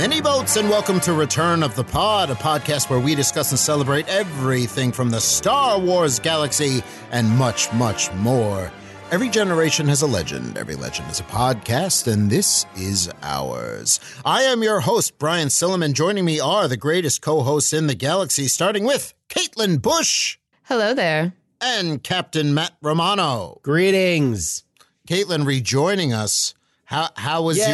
Many boats, and welcome to Return of the Pod, a podcast where we discuss and celebrate everything from the Star Wars galaxy and much, much more. Every generation has a legend, every legend is a podcast, and this is ours. I am your host, Brian Silliman. Joining me are the greatest co hosts in the galaxy, starting with Caitlin Busch Hello there. and Captain Matt Romano. Greetings. Caitlin rejoining us. How, how was Yay.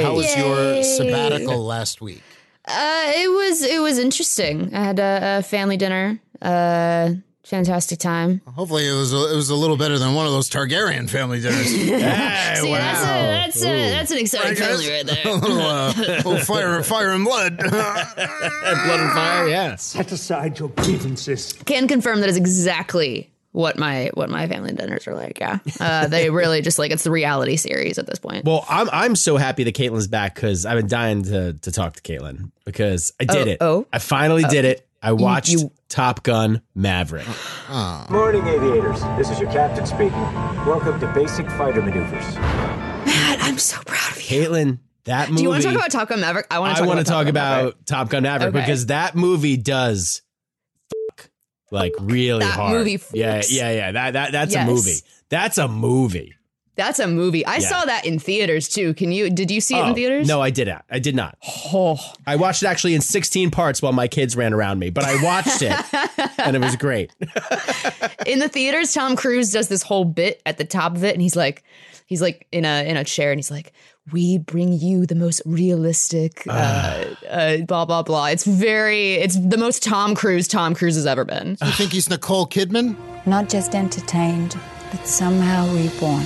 your how was your sabbatical last week? Uh, it was it was interesting. I had a, a family dinner. Uh, fantastic time. Hopefully, it was a, it was a little better than one of those Targaryen family dinners. Hey, See, wow. that's a, that's a, that's an exciting family right there. little, uh, little fire, fire and blood. Blood and fire, yes. Set aside your grievances. Can confirm that is exactly what my what my family dinners are like. Yeah, uh, they really just like it's the reality series at this point. Well, I'm I'm so happy that Caitlin's back because I've been dying to to talk to Caitlin because I did Oh, it. oh. I finally did it. I watched you- Top Gun Maverick. Morning, aviators. This is your captain speaking. Welcome to Basic Fighter Maneuvers. Matt, I'm so proud of you. Caitlin, that movie. Do you want to talk about Top Gun Maverick? I want to I talk want to about talk Top Gun Maverick. about Top Gun Maverick Okay. because that movie does fuck like really That hard. movie yeah, yeah, yeah. That that that's Yes. a movie. That's a movie. That's a movie. I Yeah. saw that in theaters too. Can you? Did you see it Oh, in theaters? No, I did not. I did not. Oh, I watched it actually in 16 parts while my kids ran around me, but I watched it and it was great. in the theaters, Tom Cruise does this whole bit at the top of it, and he's like, he's like in a in a chair, and he's like, "We bring you the most realistic, uh, uh, blah blah blah." It's very, it's the most Tom Cruise Tom Cruise has ever been. you think he's Nicole Kidman? not just entertained, but somehow reborn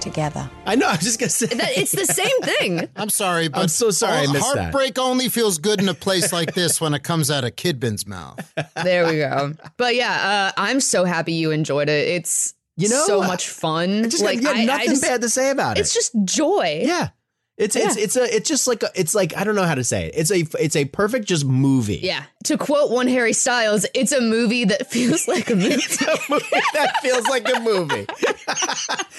together. I know. I was just gonna say. That it's the same thing. I'm sorry, but I'm so sorry I all- missed that. heartbreak only feels good in a place like this when it comes out of Kidman's mouth. There we go. But yeah, uh, I'm so happy you enjoyed it. It's You know, so much fun. I just like got I- I nothing just- bad to say about it. It's just joy. yeah. It's it's Yeah. it's a it's just like a, it's like I don't know how to say it. It's a it's a perfect just movie. Yeah. To quote one Harry Styles, it's a movie that feels like a movie. It's a movie that feels like a movie.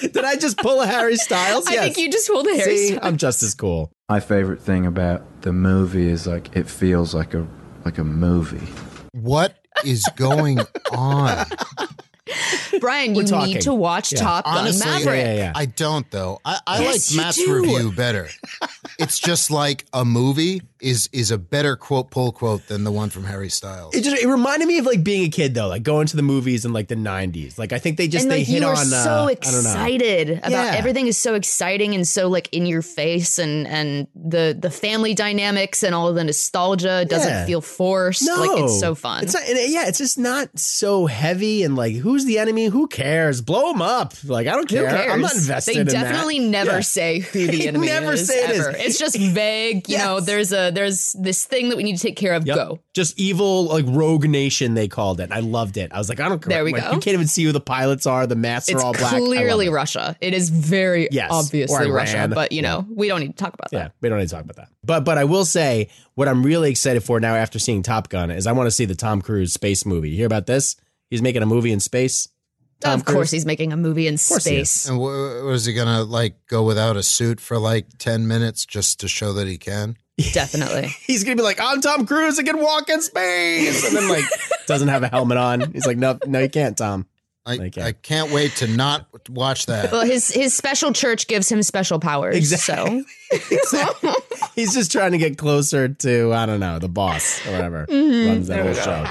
Did I just pull a Harry Styles? I think you just pulled a Harry See, Styles. I'm just as cool. My favorite thing about the movie is like it feels like a like a movie. What is going on? Brian, you We're talking. need to watch Yeah. Top Gun Honestly, Maverick. Yeah, yeah, yeah. I don't though. I, I Yes, like you Matt's do. review better. it's just like a movie is is a better quote pull quote than the one from Harry Styles. It just it reminded me of like being a kid though, like going to the movies in like the 90s. Like I think they just and they like hit you are on uh, so I don't know. excited about Yeah. everything is so exciting and so like in your face and and the the family dynamics and all of the nostalgia doesn't Yeah. feel forced. No, Like it's so fun. It's not, yeah, it's just not so heavy and like, who's the enemy? Who cares? Blow them up. Like I don't who care. cares? I'm not invested They in definitely that. never Yeah. say who the enemy never is. say it is. ever. It's just vague. You know, there's a there's this thing that we need to take care of. Yep. Go. Just evil, like rogue nation. They called it. I loved it. I was like, I don't care. There we Like, go. You can't even see who the pilots are. The masks It's are all black. Clearly it. Russia. It is very Yes, obviously Russia, but you know, we don't need to talk about that. Yeah, we don't need to talk about that. But but I will say what I'm really excited for now after seeing Top Gun is I want to see the Tom Cruise space movie. You hear about this? He's making a movie in space. Tom of course, Cruise? he's making a movie in course he is. space. and wh- was he gonna like go without a suit for like ten minutes just to show that he can? Definitely. He's gonna be like, I'm Tom Cruise. I can walk in space, and then like doesn't have a helmet on. He's like, no, no, you can't, Tom. I, Okay. I can't wait to not watch that. Well, his his special church gives him special powers. Exactly. So He's just trying to get closer to I don't know the boss or whatever Mm-hmm. runs that whole show.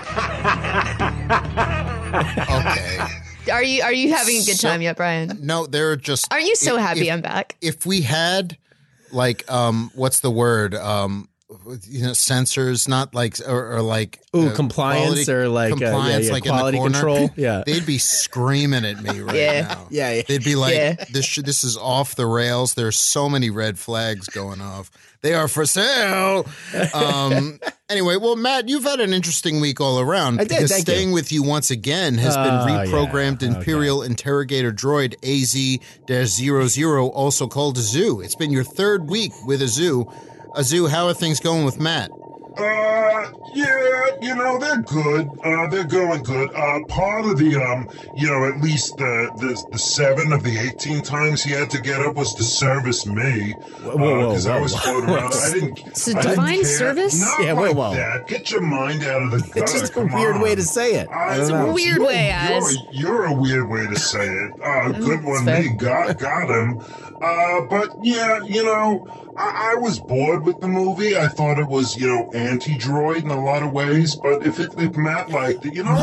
okay. are you are you having a good So- time yet, Brian? No, they're just. Aren't you so if- happy if- I'm back? if we had like um what's the word? Um you know sensors, not like or, or like Ooh, uh, compliance quality- or like, uh, yeah, compliance, yeah, like quality in the corner, control. Yeah. they'd be screaming at me right Yeah. now. Yeah, yeah. They'd be like, Yeah. "This sh- this is off the rails." There's so many red flags going off. They are for sale. Um, anyway, well, Matt, you've had an interesting week all around. I did, thank you. staying with you once again has Oh, been yeah. reprogrammed Imperial Interrogator Droid AZ-00, also called a Zoo. It's been your third week with a Zoo. A Zoo, how are things going with Matt? Uh, yeah, you know, they're good. Uh, they're going good. Uh, part of the, um, you know, at least the, the, the seven of the 18 times he had to get up was to service me. Whoa, whoa, I whoa, was whoa. floating around. I didn't. It's a I didn't divine care. service? Not Yeah, whoa, like whoa. that. Get your mind out of the gutter. It's just a Come weird on. way to say it. I Uh, don't. Weird you're- way, you're, Az. You're a weird way to say it. Uh, good one, me. Got, got him. Uh, but yeah, you know, I, I was bored with the movie. I thought it was, you know, anti-droid in a lot of ways. But if it, if Matt liked it, you know,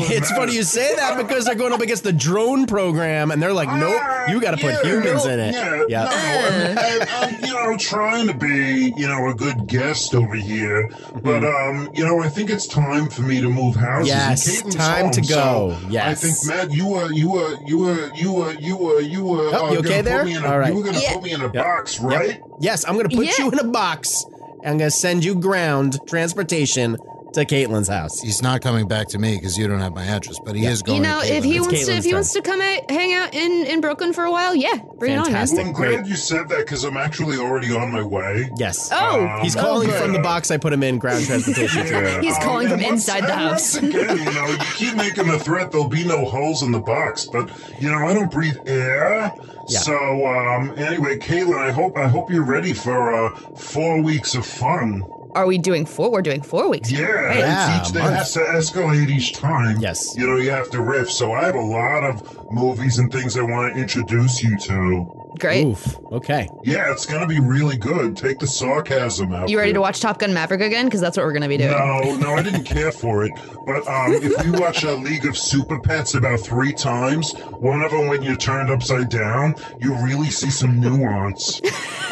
it's funny you say that because they're going up against the drone program and they're like, nope, Ah, you got to put yeah, humans no, in it. Yeah, Yeah. no, I, I, I'm, you know, trying to be, you know, a good guest over here, but um, you know, I think it's time for me to move houses. Yes, time home, to go. so Yes. I think Matt, you were, you were, you were, you were, you were, you were. Oh, uh, you okay there? Put All right. You were gonna Yeah. put me in a Yep. box, right? Yes, I'm going to put Yeah. you in a box. I'm going to send you ground transportation to Caitlin's house. He's not coming back to me because you don't have my address, but he is going. You know, to if he Caitlin. wants to, if he Caitlin's wants to come a- hang out in in Brooklyn for a while, yeah, bring it Fantastic. on, man. I'm glad Great. you said that because I'm actually already on my way. Yes. Oh, He's oh, calling good. from the box I put him in, ground transportation. to you. He's calling and from inside the and house. Once again, you know, you keep making the threat there'll be no holes in the box, but you know, I don't breathe air. Yeah. So um, anyway, Caitlin, I hope I hope you're ready for uh, four weeks of fun. Are we doing four? We're doing four weeks. Yeah, Right. Yeah, each, they have to escalate each time. Yes. You know, you have to riff. So I have a lot of movies and things I want to introduce you to. Great. Oof. Okay. Yeah, it's gonna be really good. Take the sarcasm out. You ready to watch Top Gun Maverick again? Because that's what we're gonna be doing. No, no, I didn't care for it. But um, if you watch a League of Super Pets about three times, one of them when you're turned upside down, you really see some nuance.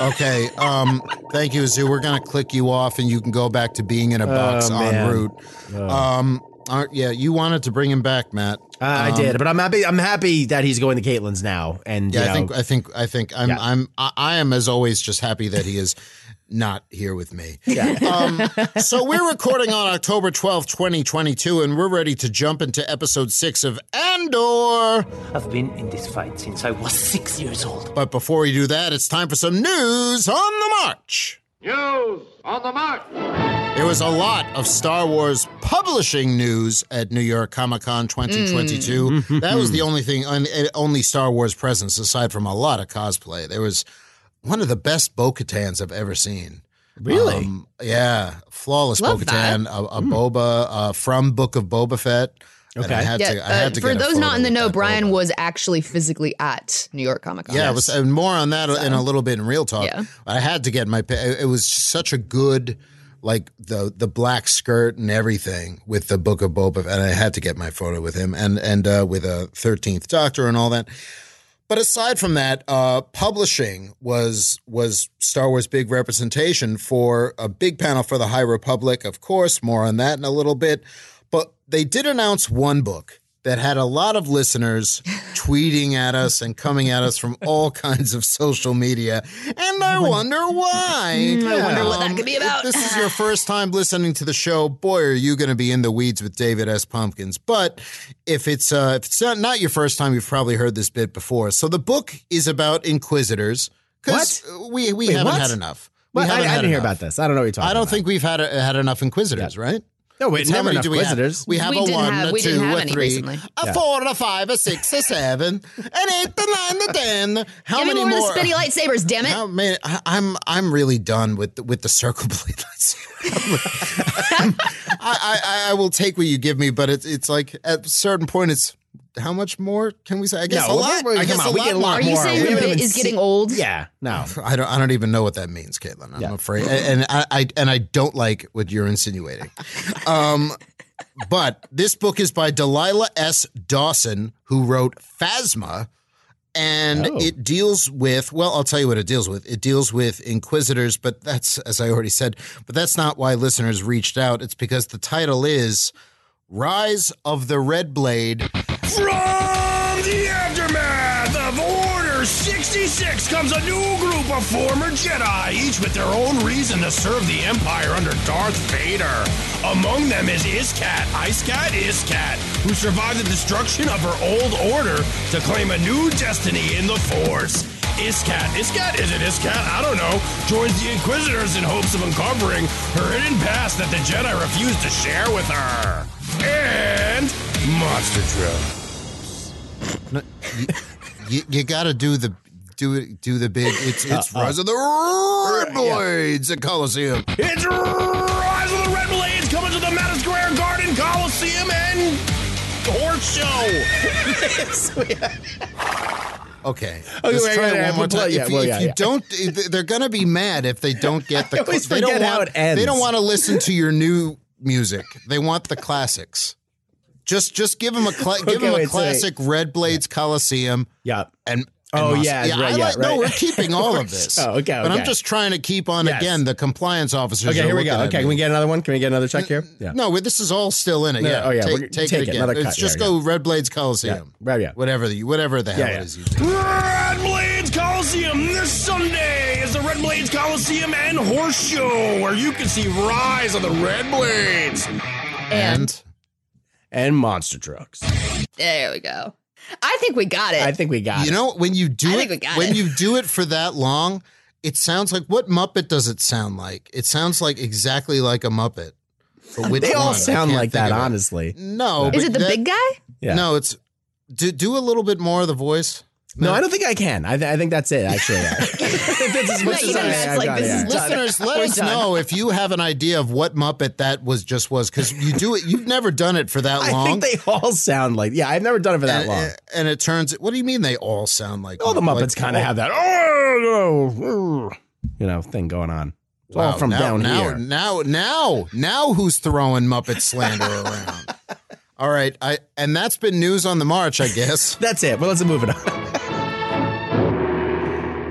Okay. Um. Thank you, Zoo. We're gonna click you off, and you can go back to being in a box Oh, en man. route. Um. Aren't, yeah, you wanted to bring him back, Matt. Uh, I Um, did, but I'm happy. I'm happy that he's going to Caitlin's now, and Yeah, you I think I think I think I'm Yeah. I'm I, I am as always just happy that he is not here with me. Yeah. Um, so we're recording on October twelfth, 2022, and we're ready to jump into episode six of Andor. I've been in this fight since I was six years old. But before we do that, it's time for some news on the march. News on the march. There was a lot of Star Wars publishing news at New York Comic Con 2022. That was the only thing, only Star Wars presence aside from a lot of cosplay. There was one of the best Bo Katans I've ever seen. really. Um, yeah, flawless Bo Love Katan, a, a Boba uh, from Book of Boba Fett. And Okay. I had Yeah, to, I had uh, to for get a those not in the know, Brian Boba. was actually physically at New York Comic Con. Yeah, it was and more on that in a little bit in real talk. Yeah. I had to get my. It was such a good, like the the black skirt and everything with the Book of Boba, and I had to get my photo with him and and uh, with a Thirteenth Doctor and all that. But aside from that, uh, publishing was was Star Wars' big representation for a big panel for the High Republic. Of course, more on that in a little bit. But they did announce one book that had a lot of listeners tweeting at us and coming at us from all kinds of social media, and I wonder why. I wonder what that Um, could be about. if this is your first time listening to the show, boy, are you going to be in the weeds with David S. Pumpkins. But if it's uh, if it's not, not your first time, you've probably heard this bit before. So the book is about inquisitors because we we Wait, haven't what? had enough. We Well, I, I didn't hear about this. I don't know what you're talking I don't about. think we've had a, had enough inquisitors, right? No, wait, It's how never many enough do we have? We have We a didn't one, have- a we didn't two, have a any three, recently. a Yeah. four, a five, a six, a seven, an eight, a nine, a ten. How Give me many more, more? of the spinny lightsabers, damn it! How many? I- I'm I'm really done with the, with the circle blade lightsaber. I, I I will take what you give me, but it's it's like at a certain point, it's how much more can we say? I guess No, a lot. we're- I come guess on, a we lot get a more. lot Are you more. saying We the bit is getting old? Yeah, no. I don't I don't even know what that means, Caitlin. I'm Yeah. afraid, and I, I and I don't like what you're insinuating. Um, but this book is by Delilah S. Dawson, who wrote Phasma, and Oh. it deals with well i'll tell you what it deals with it deals with inquisitors but that's as i already said but that's not why listeners reached out it's because the title is rise of the red blade From the aftermath of Order 66 comes a new group of former Jedi, each with their own reason to serve the Empire under Darth Vader. Among them is Iskat, Ice Cat Iskat, who survived the destruction of her old order to claim a new destiny in the Force. Iskat, Iskat, is it Iskat? I don't know. Joins the Inquisitors in hopes of uncovering her hidden past that the Jedi refused to share with her. And Monster Truck. No, you, you, you got to do the do it do the big it's it's uh, uh. rise of the red blades at coliseum It's Rise of the Red Blades coming to the Madison Square Garden Coliseum and Horse Show. okay. Okay, let's wait, try wait, it wait, one more time. Yeah, if, well, if yeah, you yeah. don't they're gonna be mad if they don't get the I always they don't forget how want it ends. they don't want to listen to your new music. They want the classics. Just just give them a cla- give Okay, them a wait, so classic red blades coliseum Yeah. and Oh, and Mos- yeah, I right, yeah, like, no, we're keeping all of this. Oh, okay, But I'm just trying to keep on Yes. again. The compliance officers. Okay, here we go. Okay, me. can we get another one? Can we get another check here? Yeah. No, this is all still in it. No, yeah. oh, yeah, Take, we're- take, take it it, again. another Let's just yeah, go Red Blades Coliseum. Right, yeah. Whatever the whatever the hell Yeah, it yeah. is you do. Red Blades Coliseum this Sunday is the Red Blades Coliseum and Horse Show, where you can see Rise of the Red Blades. And And monster trucks. there we go. I think we got it. I think we got it. You know when you do I it think we got when it. you do it for that long, it sounds like what Muppet does it sound like? It sounds like exactly like a Muppet. But which they all one? I sound can't like think that, of it. honestly. No, Is but it the that- big guy? Yeah. No, it's do do a little bit more of the voice. No, I don't think I can. I, th- I think that's it, actually. that's as much as I, I've like, got, this yeah. Listeners, let us know if you have an idea of what Muppet that was just was because you do it. You've never done it for that long. I long. think they all sound like, yeah, I've never done it for that and, long. and it turns. What do you mean they all sound like? all the like- Muppets kind of have that, oh, oh, oh, you know, thing going on. It's all from now, down now, here. Now, now, now, who's throwing Muppet slander around? All right, I and that's been news on the march, I guess. That's it. Well, let's move it on.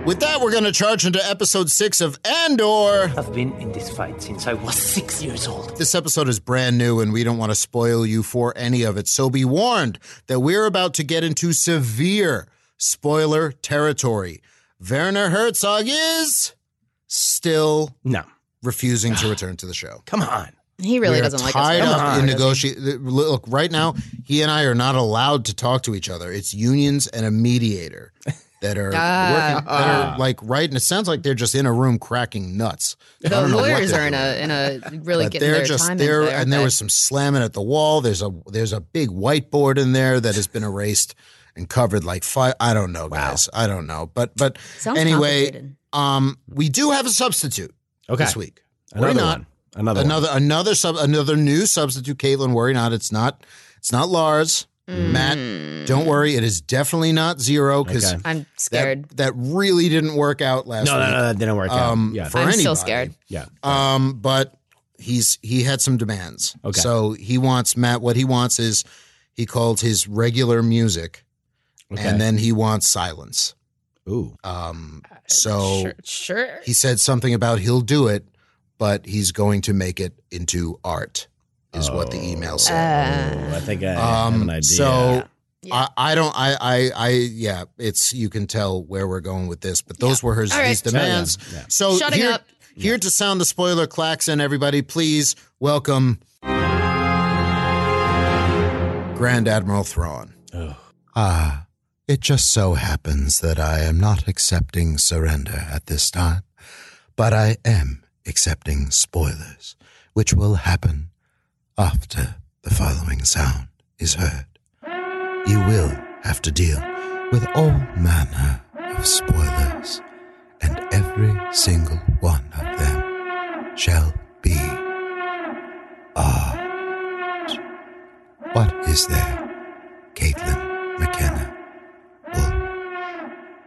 With that, we're going to charge into episode six of Andor. I've been in this fight since I was six years old. This episode is brand new, and we don't want to spoil you for any of it. So be warned that we're about to get into severe spoiler territory. Werner Herzog is still No, refusing to return to the show. come on. He really We're doesn't like tied us. up Come in on. negotiate. Look, right now, he and I are not allowed to talk to each other. It's unions and a mediator that are Ah. working. That are like right, and it sounds like they're just in a room cracking nuts. I The don't know what lawyers they're in a in a really But getting they're their just time there, in there, and there was some slamming at the wall. There's a there's a big whiteboard in there that has been erased and covered like five. I don't know, guys. I don't know, but but Sounds anyway, um, we do have a substitute Okay. this week. Another Worry not. one. Another, one. another another sub another new substitute. Caitlin, worry not. It's not it's not Lars. Mm. Matt, don't worry. It is definitely not zero because Okay. I'm scared. that, that really didn't work out last No, no, week. no, that didn't work Um, out. Yeah. for I'm anybody. still scared. yeah. Um, but he's he had some demands. Okay. So he wants Matt. What he wants is he called his regular music, Okay. and then he wants silence. Ooh. Um, so sure, sure. he said something about he'll do it, but he's going to make it into art. Is what the email said. Oh, I think I have Um, an idea. so I, I don't I, I I yeah it's you can tell where we're going with this but those were his, All right. his demands Yeah, yeah. so Shutting here, up. here to sound the spoiler klaxon everybody please welcome Grand Admiral Thrawn ah it just so happens that I am not accepting surrender at this time but I am accepting spoilers which will happen after the following sound is heard you will have to deal with all manner of spoilers, and every single one of them shall be art. What is there, Caitlin McKenna?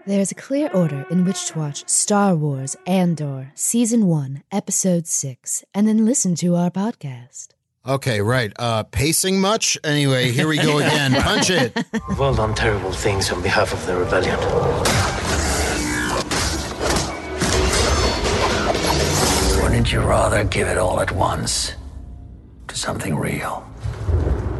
There's a clear order in which to watch Star Wars Andor Season 1, Episode 6, and then listen to our podcast. Okay, right. Uh, pacing much? Anyway, here we go again. Punch it. We've all done terrible things on behalf of the rebellion. Wouldn't you rather give it all at once to something real?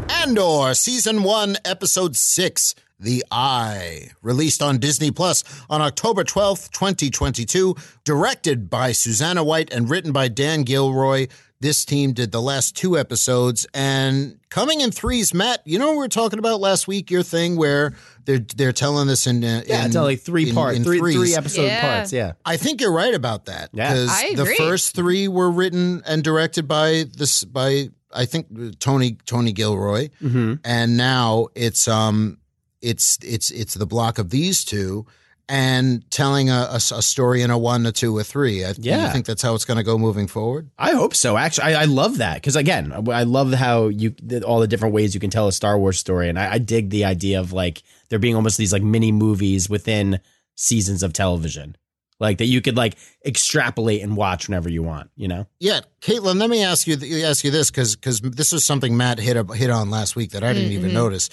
Andor, Season 1, Episode 6, The Eye. Released on Disney Plus on October 12th, 2022. Directed by Susanna White and written by Dan Gilroy. This team did the last two episodes. And coming in threes, Matt, you know we were talking about last week, your thing where they're they're telling us in, uh, Yeah, in it's only three in- part, in three threes. three episode Yeah. parts. Yeah. I think you're right about that. Yeah. I the first three were written and directed by this by I think Tony Tony Gilroy, Mm-hmm. and now it's um it's it's it's the block of these two and telling a, a, a story in a one, a two, a three. I, Yeah. you think that's how it's going to go moving forward? I hope so. Actually, I, I love that because again, I love how you all the different ways you can tell a Star Wars story, and I, I dig the idea of like there being almost these like mini movies within seasons of television, like that you could like extrapolate and watch whenever you want. You know? Yeah, Caitlin. Let me ask you ask you this because because this was something Matt hit up, hit on last week that I didn't even notice.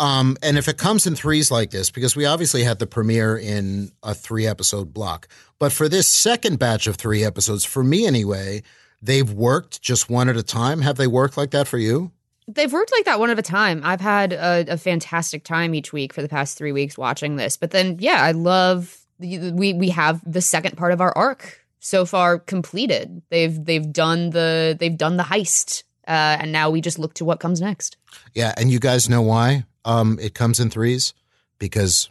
Um, and if it comes in threes like this, because we obviously had the premiere in a three episode block, but for this second batch of three episodes, for me anyway, they've worked just one at a time. Have they worked like that for you? They've worked like that one at a time. I've had a, a fantastic time each week for the past three weeks watching this. But then, yeah, I love the- we we have the second part of our arc so far completed. They've they've done the they've done the heist, uh, and now we just look to what comes next. Yeah, and you guys know why um, it comes in threes because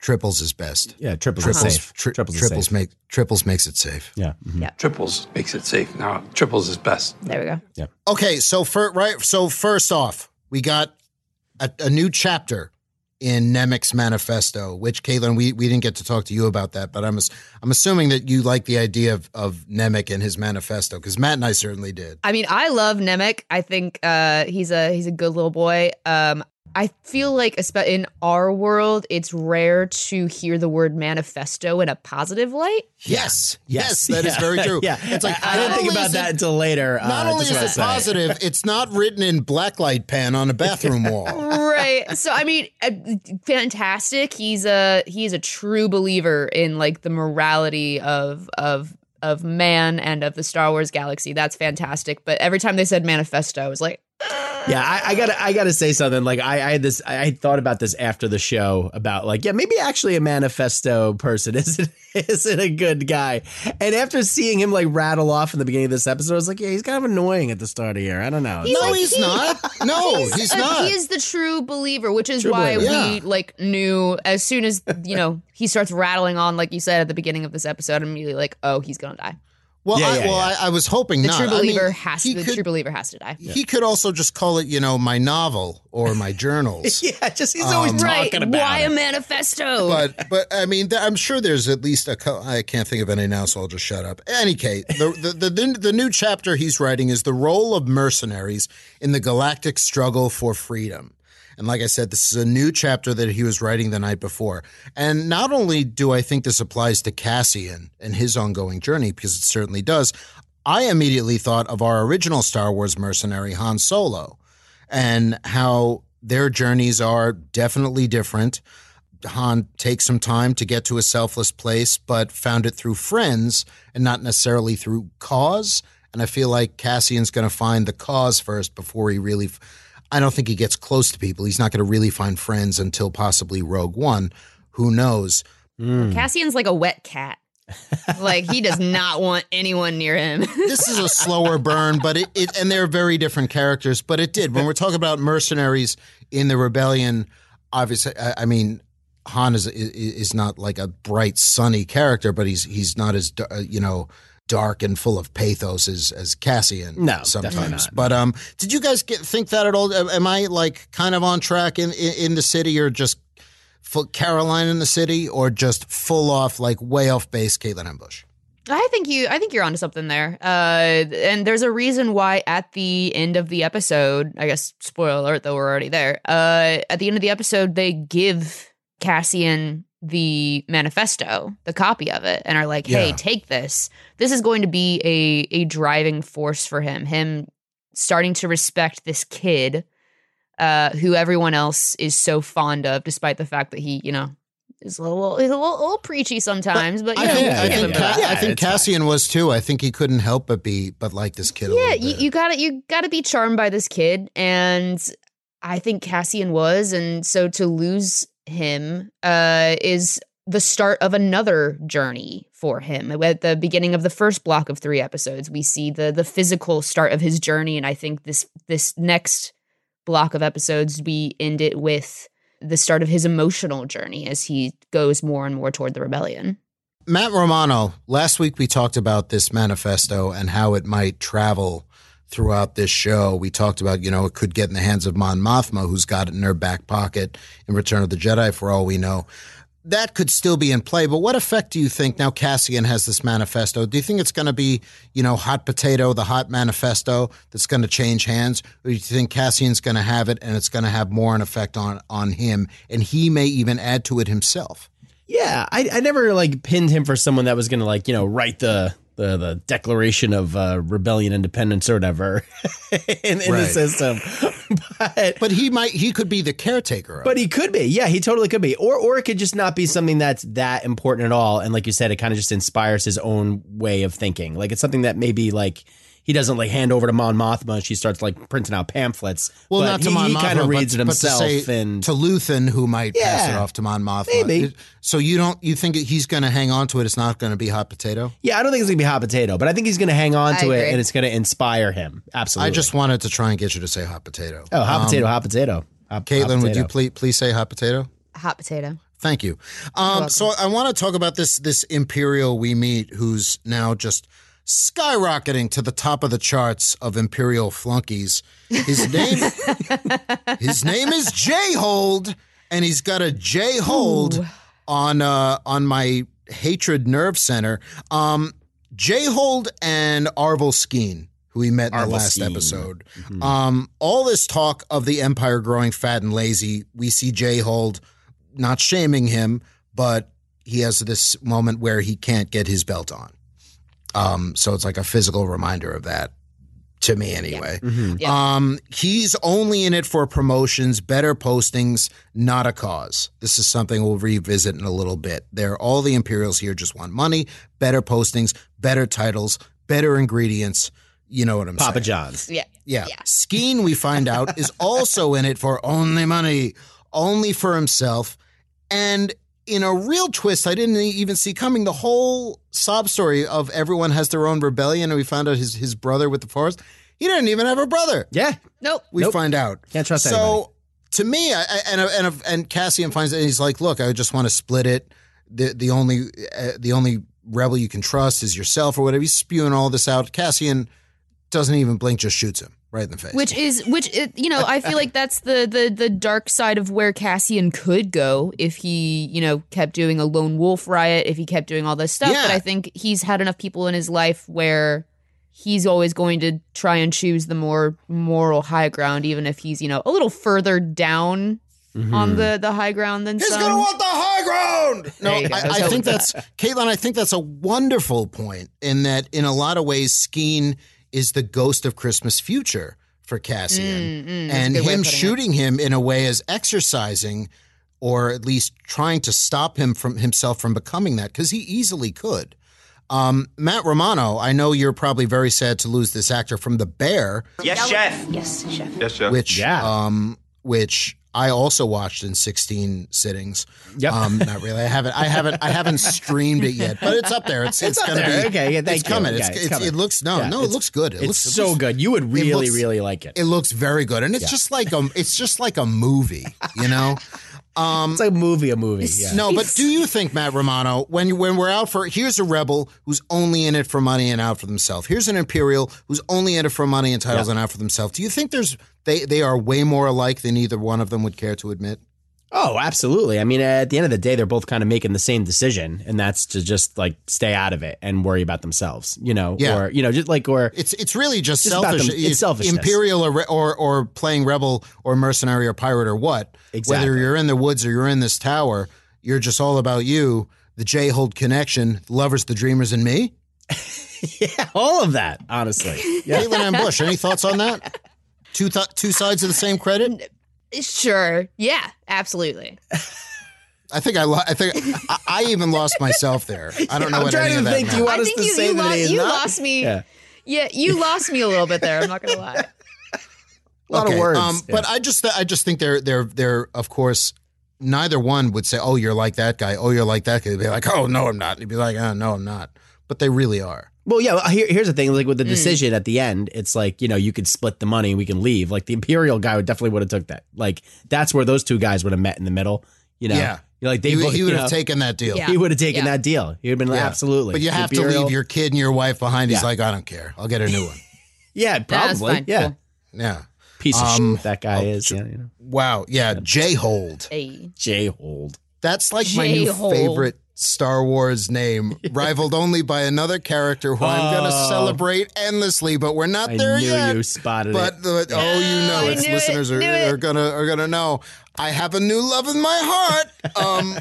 triples is best. Yeah, triples, Triples, is safe. tri- triples, triples safe. make triples makes it safe. Yeah. mhm. Triples makes it safe. Now, triples is best. There we go. Yeah. Okay, so for right, so first off, we got a, a new chapter in Nemik's manifesto, which Caitlin, we, we didn't get to talk to you about that, but I'm I'm assuming that you like the idea of, of Nemik and his manifesto because Matt and I certainly did. I mean, I love Nemik. I think uh, he's a he's a good little boy. Um, I feel like espe- in our world, it's rare to hear the word manifesto in a positive light. Yes, yes, that is very true. yeah, it's like I, I didn't think about is that until later. Not uh, only is it positive, it's not written in blacklight pen on a bathroom wall. right. So I mean, uh, fantastic. He's a he's a true believer in like the morality of of of man and of the Star Wars galaxy. That's fantastic. But every time they said manifesto, I was like, Yeah, I, I gotta, I gotta say something. Like, I, I had this, I thought about this after the show about like, yeah, maybe actually a manifesto person isn't, isn't a good guy. And after seeing him like rattle off in the beginning of this episode, I was like, yeah, he's kind of annoying at the start of here. I don't know. no, he's not. No, he's, uh, not. He is the true believer, which is True why believer. we Yeah. like knew as soon as you know he starts rattling on, like you said at the beginning of this episode, I'm immediately like, oh, he's gonna die. Well, Yeah, I, yeah, well, yeah. I, I was hoping The not. true I mean, has he the could- true believer has to die. He could also just call it, you know, my novel or my journals. yeah, just he's always Um, Right? talking about Why it. a manifesto? but but I mean, th- I'm sure there's at least a. Co- I can't think of any now, so I'll just shut up. Any case, the, the the the new chapter he's writing is the role of mercenaries in the galactic struggle for freedom. And like I said, this is a new chapter that he was writing the night before. And not only do I think this applies to Cassian and his ongoing journey, because it certainly does, I immediately thought of our original Star Wars mercenary, Han Solo, and how their journeys are definitely different. Han takes some time to get to a selfless place, but found it through friends and not necessarily through cause. And I feel like Cassian's going to find the cause first before he really. I don't think he gets close to people. He's not going to really find friends until possibly Rogue One. Who knows? Cassian's like a wet cat. like he does not want anyone near him. this is a slower burn, but it, it and they're very different characters. But it did when we're talking about mercenaries in the rebellion. Obviously, I, I mean, Han is, is is not like a bright, sunny character, but he's he's not as uh, you know dark and full of pathos as as Cassian. No, sometimes. not. But um, did you guys get think that at all? Am I like kind of on track in in, in the city, or just full Caroline in the city, or just full off like way off base Caitlin Ambush? I think you I think you're onto something there. Uh and there's a reason why at the end of the episode, I guess spoiler alert though we're already there. Uh at the end of the episode they give Cassian the manifesto, the copy of it, and are like, "Hey, Yeah. take this. This is going to be a a driving force for him. Him starting to respect this kid uh, who everyone else is so fond of, despite the fact that he, you know, is a little, he's a little, a little preachy sometimes. But, you I know, think, we I think, that. Ca- I think Cassian was too. I think he couldn't help but be, but like this kid. a yeah, little you, bit. you gotta you gotta be charmed by this kid, and I think Cassian was, and so to lose him uh, is the start of another journey for him. At the beginning of the first block of three episodes, we see the the physical start of his journey, and I think this this next block of episodes we end it with the start of his emotional journey as he goes more and more toward the rebellion. Matt Romano, last week we talked about this manifesto and how it might travel throughout this show. We talked about, you know, it could get in the hands of Mon Mothma, who's got it in her back pocket in Return of the Jedi, for all we know. That could still be in play, but what effect do you think now Cassian has this manifesto? Do you think it's going to be, you know, hot potato, the hot manifesto that's going to change hands? Or do you think Cassian's going to have it and it's going to have more an effect on, on him and he may even add to it himself? Yeah, I, I never like pinned him for someone that was going to like you know write the the, the Declaration of uh, Rebellion Independence or whatever in, in the system. but but he might he could be the caretaker. Of But he could be. Yeah, he totally could be. Or or it could just not be something that's that important at all. And like you said, it kind of just inspires his own way of thinking. Like it's something that maybe like he doesn't like hand over to Mon Mothma and she starts like printing out pamphlets. Well, but not to he, Mon he Mothma, kind of reads but, it but to say and to Luthen, who might pass it off to Mon Mothma. maybe. So you don't you think he's going to hang on to it? It's not going to be hot potato. Yeah, I don't think it's gonna be hot potato, but I think he's gonna hang on I to it and it's gonna inspire him. Absolutely. I just wanted to try and get you to say hot potato. Oh, hot Um, potato, hot potato. Hot- hot Caitlin, would you please please say hot potato? Hot potato. Thank you. Um, so I want to talk about this this Imperial we meet, who's now just skyrocketing to the top of the charts of Imperial flunkies. His name his name is Jayhold, and he's got a J hold on uh, on my hatred nerve center. Um, Jayhold and Arvel Skeen, who we met in the last Skeen. episode. Mhm. Um, all this talk of the Empire growing fat and lazy, we see Jayhold not shaming him, but he has this moment where he can't get his belt on. Um, so it's like a physical reminder of that to me anyway. Um, he's only in it for promotions, better postings, not a cause. This is something we'll revisit in a little bit. There, all the Imperials here just want money, better postings, better titles, better ingredients. You know what I'm saying? Papa John's. Yeah. Yeah. Skeen, we find out, is also in it for only money, only for himself. And in a real twist I didn't even see coming, the whole sob story of everyone has their own rebellion, and we found out his, his brother with the forest, he didn't even have a brother. Yeah. Nope. We Nope. find out. Can't trust anyone. so, anybody. to me, I, I- and and and Cassian finds it, and he's like, "Look, I just want to split it. The the only uh, the only rebel you can trust is yourself, or whatever." He's spewing all this out. Cassian doesn't even blink, just shoots him right in the face. Which is which it, you know, I feel like that's the the the dark side of where Cassian could go if he, you know, kept doing a lone wolf riot, if he kept doing all this stuff, Yeah. but I think he's had enough people in his life where he's always going to try and choose the more moral high ground even if he's, you know, a little further down mm-hmm. on the the high ground than He's some. gonna want the high ground. No. I I, I think that's Caitlin. I think that's a wonderful point in that, in a lot of ways, Skeen is the ghost of Christmas future for Cassian, Mm, mm, and good way of him putting it. shooting him in a way as exercising, or at least trying to stop him from himself from becoming that, because he easily could. Um, Matt Romano, I know you're probably very sad to lose this actor from The Bear. Yes, chef. Yes, chef. Yes, chef. which um which I also watched in 16 sittings. Yep. Um not really. I haven't I haven't I haven't streamed it yet, but it's up there. It's it's, It's gonna there. be Okay, yeah, it's coming. Okay, It's, it's coming. it looks no, Yeah, no, it looks good. It it's looks so looks- good. You would really, looks- really like it. It looks very good. And it's Yeah. just like a it's just like a movie, you know? Um It's like a movie, a movie. Yeah. no, but do you think, Matt Romano, when when we're out for here's a rebel who's only in it for money and out for themselves. Here's an imperial who's only in it for money and titles and out for themselves. Do you think there's they they are way more alike than either one of them would care to admit? Oh, absolutely. I mean, at the end of the day, they're both kind of making the same decision, and that's to just like stay out of it and worry about themselves, you know, Yeah. or you know, just like or It's it's really just, Just selfish. them- it's selfishness. Imperial or, or or playing rebel or mercenary or pirate or what. Exactly. Whether you're in the woods or you're in this tower, you're just all about you. The Jayhold connection, the lovers, the dreamers, and me. yeah, all of that, honestly. Yeah. Caitlin and Bush, any thoughts on that? Two th- two sides of the same credit. Sure. Yeah, absolutely. I think I, lo- I think I, I even lost myself there. I don't know I'm what trying any to of think, do you meant. want I us think to you, say you, that lo- you not? lost me. Yeah. Yeah. you lost me a little bit there. I'm not gonna lie. A lot of words. Um, Yeah. But I just I just think they're they're they're of course neither one would say, "Oh, you're like that guy." Oh, you're like that guy. They'd be like, "Oh, no, I'm not." They'd be like, "Oh, no, I'm not." But they really are. Well, yeah. Here, here's the thing: like with the Mm. decision at the end, it's like you know you could split the money and we can leave. Like the Imperial guy would definitely would have took that. Like that's where those two guys would have met in the middle. You know, Yeah. You're like they He, both- he would have know, taken that deal. Yeah. He would have taken Yeah. that deal. He would have been Yeah. absolutely. But you The have to leave your kid and your wife behind. He's Yeah. like, I don't care. I'll get a new one. Yeah, probably. fine. Yeah, Cool. Yeah. piece of Um, shit that guy is. Yeah, you know, Wow. Yeah. Jayhold. Hey. J hold. That's like my new favorite Star Wars name, rivaled only by another character who I'm going to Oh. celebrate endlessly. But we're not I there knew yet. you spotted But it. the, oh, you know, its knew it, listeners are, are gonna are gonna know. I have a new love in my heart. Um,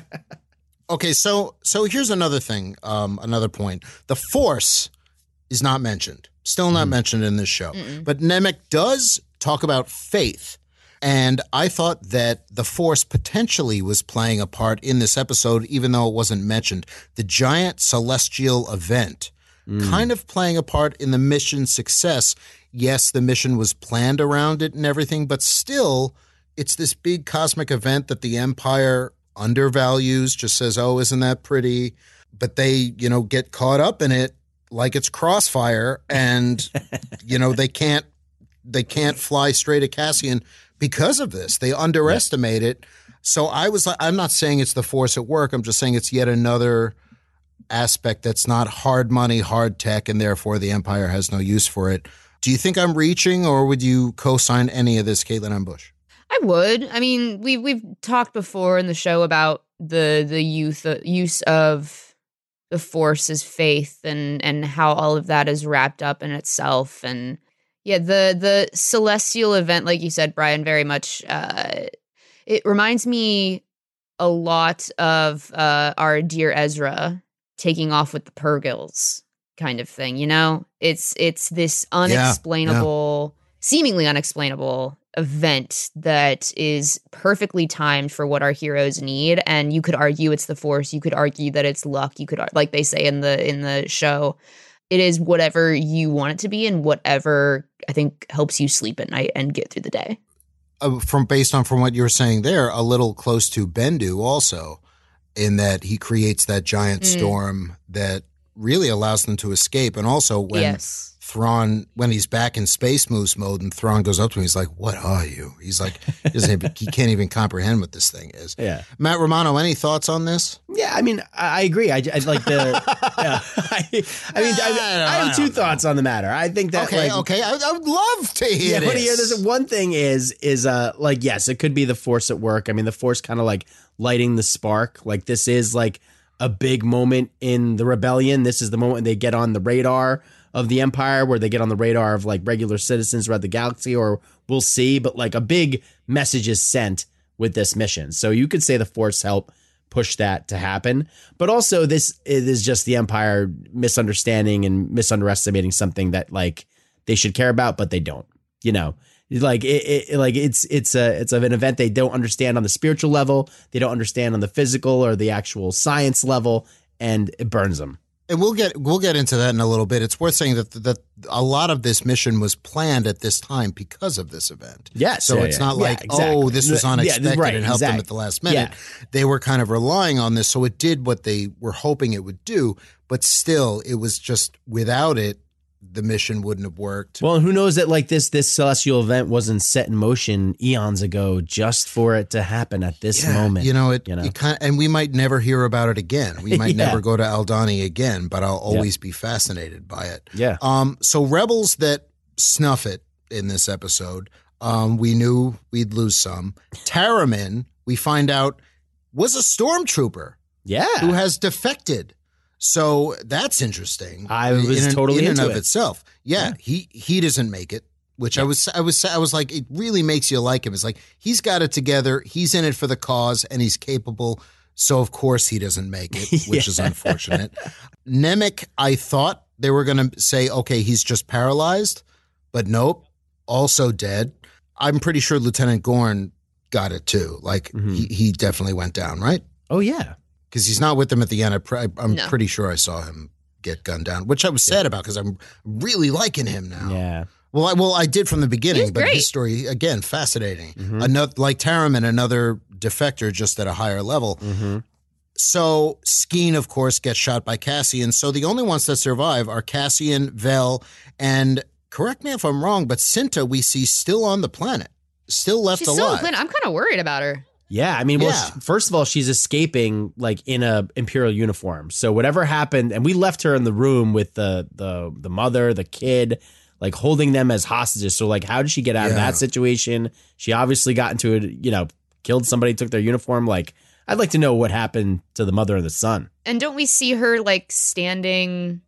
okay, so so here's another thing. Um, another point. The Force is not mentioned. Still not mentioned in this show. But Nemik does talk about faith. And I thought that the Force potentially was playing a part in this episode, even though it wasn't mentioned. The giant celestial event Mm. kind of playing a part in the mission's success. Yes, the mission was planned around it and everything, but still, it's this big cosmic event that the Empire undervalues, just says, oh, isn't that pretty? But they, you know, get caught up in it like it's crossfire and, you know, they can't they can't fly straight at Cassian because of this. They underestimate it. So I was like, I'm not saying it's the force at work. I'm just saying it's yet another aspect that's not hard money, hard tech, and therefore the Empire has no use for it. Do you think I'm reaching, or would you co-sign any of this, Caitlin M. Bush? I would. I mean, we've we've talked before in the show about the the youth uh, use of the force as faith and and how all of that is wrapped up in itself and yeah the the celestial event like you said Brian very much uh it reminds me a lot of uh our dear Ezra taking off with the Purrgils kind of thing you know? It's it's this unexplainable seemingly unexplainable event that is perfectly timed for what our heroes need and you could argue it's the force you could argue that it's luck you could like they say in the in the show it is whatever you want it to be and whatever i think helps you sleep at night and get through the day. Uh, from based on from what you were saying there, a little close to Bendu also, in that he creates that giant Mm. storm that really allows them to escape, and also when yes Thrawn, when he's back in space moose mode, and Thrawn goes up to him, he's like, "What are you?" He's like, he, doesn't even, he can't even comprehend what this thing is. Yeah. Matt Romano, any thoughts on this? Yeah, I mean, I, I agree. I, I like the. yeah, I, I mean, I, I have two thoughts on the matter. I think that okay, like, okay, I, I would love to hear yeah, this. but one thing is is uh like yes, it could be the force at work. I mean, the force kind of like lighting the spark. Like this is like a big moment in the rebellion. This is the moment they get on the radar of the empire, where they get on the radar of like regular citizens throughout the galaxy, or we'll see. But like a big message is sent with this mission, so you could say the force helped push that to happen. But also, this is just the empire misunderstanding and misunderestimating something that like they should care about, but they don't. You know, like it, it like it's it's a it's an event they don't understand on the spiritual level, they don't understand on the physical or the actual science level, and it burns them. And we'll get we'll get into that in a little bit. It's worth saying that that a lot of this mission was planned at this time because of this event. Yes, so yeah, it's yeah. not Yeah, like oh, exactly. oh this was unexpected right, and helped them at the last minute. They were kind of relying on this, so it did what they were hoping it would do. But still, it was just without it, the mission wouldn't have worked. Well, who knows that like this this celestial event wasn't set in motion eons ago just for it to happen at this Yeah, moment. You know, it, you know? it kind and we might never hear about it again. We might Yeah. never go to Aldhani again, but I'll always be fascinated by it. Yeah. Um, so rebels that snuff it in this episode, um, we knew we'd lose some. Taramyn, we find out, was a stormtrooper yeah. who has defected. So that's interesting. I was in, totally in and of it. itself. Yeah, he he doesn't make it. Which I was I was I was like, it really makes you like him. It's like he's got it together. He's in it for the cause, and he's capable. So of course he doesn't make it, which is unfortunate. Nemik, I thought they were going to say, okay, he's just paralyzed, but nope, also dead. I'm pretty sure Lieutenant Gorn got it too. Like mm-hmm. he, he definitely went down, right? Oh yeah, because he's not with them at the end. I pre- I'm No. pretty sure I saw him get gunned down, which I was sad about because I'm really liking him now. Yeah. Well, I well I did from the beginning, but great. his story again fascinating. Mm-hmm. Another like Taram and another defector just at a higher level. Mm-hmm. So Skeen, of course, gets shot by Cassian. So the only ones that survive are Cassian, Vel, and correct me if I'm wrong, but Cinta we see still on the planet, still left She's still on alive. the planet. I'm kind of worried about her. Yeah, I mean, well, Yeah. sh- first of all, she's escaping like in a imperial uniform. So whatever happened, and we left her in the room with the the the mother, the kid, like holding them as hostages. So like, how did she get out of that situation? She obviously got into it, you know, killed somebody, took their uniform. Like, I'd like to know what happened to the mother and the son. And don't we see her like standing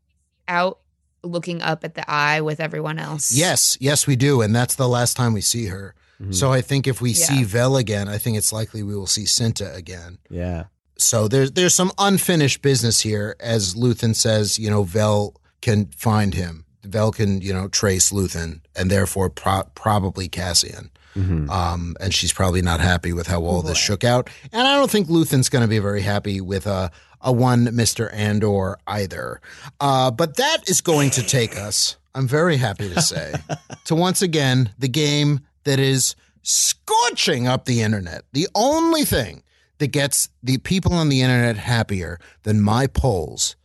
out, looking up at the eye with everyone else? Yes, yes, we do, and that's the last time we see her. So I think if we see Vel again, I think it's likely we will see Cinta again. Yeah. So there's there's some unfinished business here, as Luthen says. You know, Vel can find him. Vel can you know trace Luthen, and therefore pro- probably Cassian. Um, and she's probably not happy with how all this shook out. And I don't think Luthen's going to be very happy with a a one Mister Andor either. Uh, but that is going to take us. I'm very happy to say to once again the game that is scorching up the internet. The only thing that gets the people on the internet happier than my polls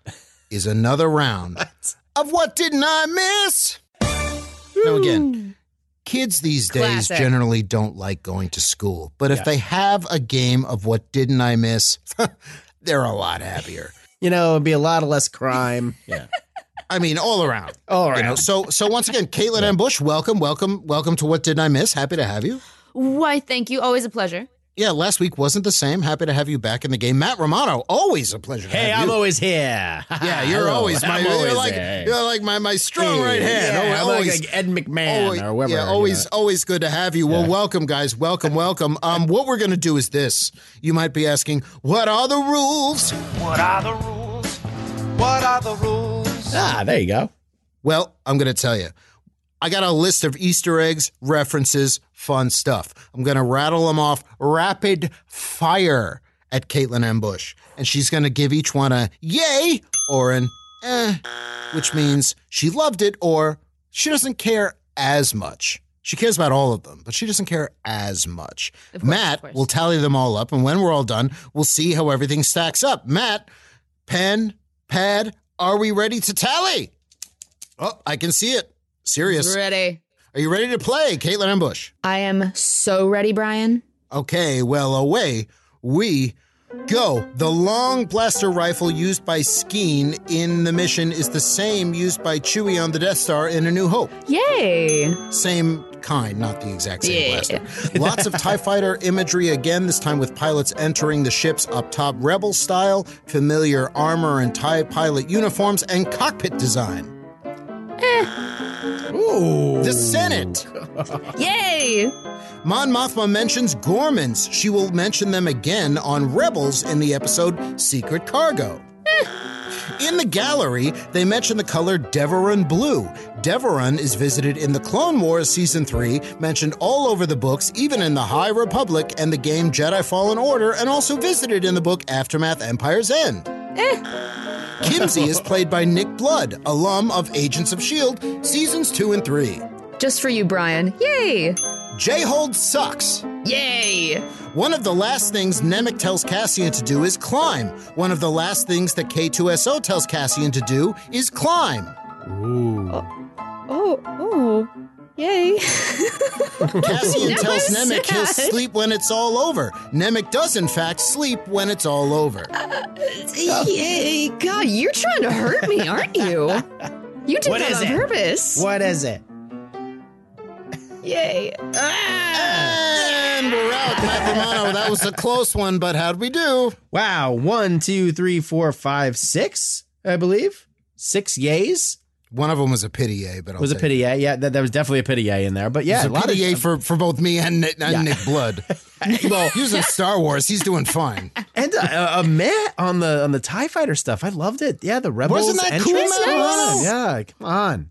is another round of what didn't I miss? Now hmm. again, kids these days Classic. generally don't like going to school, but if Yeah. they have a game of what didn't I miss, they're a lot happier. You know, it'd be a lot of less crime. Yeah. I mean, all around. All right. You know, so so once again, Caitlin and Busch, welcome, welcome, welcome to What Didn't I Miss? Happy to have you. Why, thank you. Always a pleasure. Yeah, last week wasn't the same. Happy to have you back in the game. Matt Romano, always a pleasure. To Hey, have I'm you. always here. Yeah, you're Hello. always my I'm you're always like there. you're like my my strong right hand. Yeah, I'm always, like Ed McMahon always- or whoever. yeah, you always know. always good to have you. Well, welcome guys. Welcome, welcome. Um what we're going to do is this. You might be asking, "What are the rules?" What are the rules? What are the rules? Ah, there you go. Well, I'm going to tell you. I got a list of Easter eggs, references, fun stuff. I'm going to rattle them off rapid fire at Caitlin M. Busch. And she's going to give each one a yay or an eh, which means she loved it or she doesn't care as much. She cares about all of them, but she doesn't care as much. Course, Matt of course. will tally them all up, and when we're all done, we'll see how everything stacks up. Matt, pen, pad, are we ready to tally? Oh, I can see it. Serious. Ready. Are you ready to play, Caitlin Ambush? I am so ready, Brian. Okay, well, away we go. The long blaster rifle used by Skeen in the mission is the same used by Chewie on the Death Star in A New Hope. Yay. Same kind, not the exact same Yeah. blaster. Lots of TIE fighter imagery again, this time with pilots entering the ships up top, rebel style, familiar armor and TIE pilot uniforms, and cockpit design. Eh. Ooh. The Senate. Yay. Mon Mothma mentions Ghormans. She will mention them again on Rebels in the episode Secret Cargo. Eh. In the gallery, they mention the color Devaron blue. Devaron is visited in the Clone Wars Season 3, mentioned all over the books, even in the High Republic and the game Jedi Fallen Order, and also visited in the book Aftermath Empire's End. Eh. Kimsey is played by Nick Blood, alum of Agents of S.H.I.E.L.D., Seasons 2 and 3. Just for you, Brian. Yay. Jayhold sucks. Yay. One of the last things Nemik tells Cassian to do is climb. One of the last things that K2SO tells Cassian to do is climb. Ooh. Oh, oh. oh. Yay. Cassian Now tells I'm Nemik he'll sleep when it's all over. Nemik does, in fact, sleep when it's all over. Yay. God, you're trying to hurt me, aren't you? You did What that is on it? purpose. What is it? Yay. Ah. Ah. And we're out, Matt Romano. That was a close one, but how'd we do? Wow. One, two, three, four, five, six, I believe. Six yays. One of them was a pity A, but I'll was a pity A. Yeah, that, that was definitely a pity A in there. But yeah, It's a lot pity of A for, for both me and, Nick- and Yeah. Nick Blood. well, using Star Wars, he's doing fine. and uh, a Matt on the on the Tie Fighter stuff. I loved it. Yeah, the rebels. Wasn't that cool, entrance? Matt on. Romano? Yeah, come on.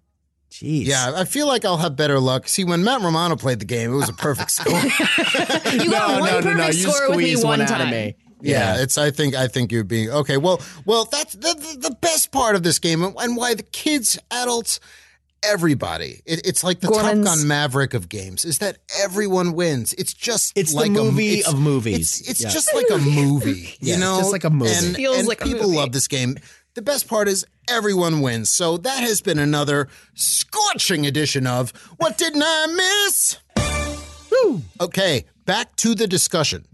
Jeez. Yeah, I feel like I'll have better luck. See, when Matt Romano played the game, it was a perfect score. You got one perfect you score with me squeezed one, one out of time. me. Yeah, it's. I think. I think you're being okay. Well, well, that's the, the, the best part of this game, and- and why the kids, adults, everybody. It, it's like the Gormans. Top Gun Maverick of games. Is that everyone wins? It's just. It's the like a- movie it's- of movies. It's, it's Yeah. just like a movie. Yeah, you know, just like a movie. And, Feels and like a people movie. love this game. The best part is everyone wins. So that has been another scorching edition of What Didn't I Miss? Woo. Okay, back to the discussion.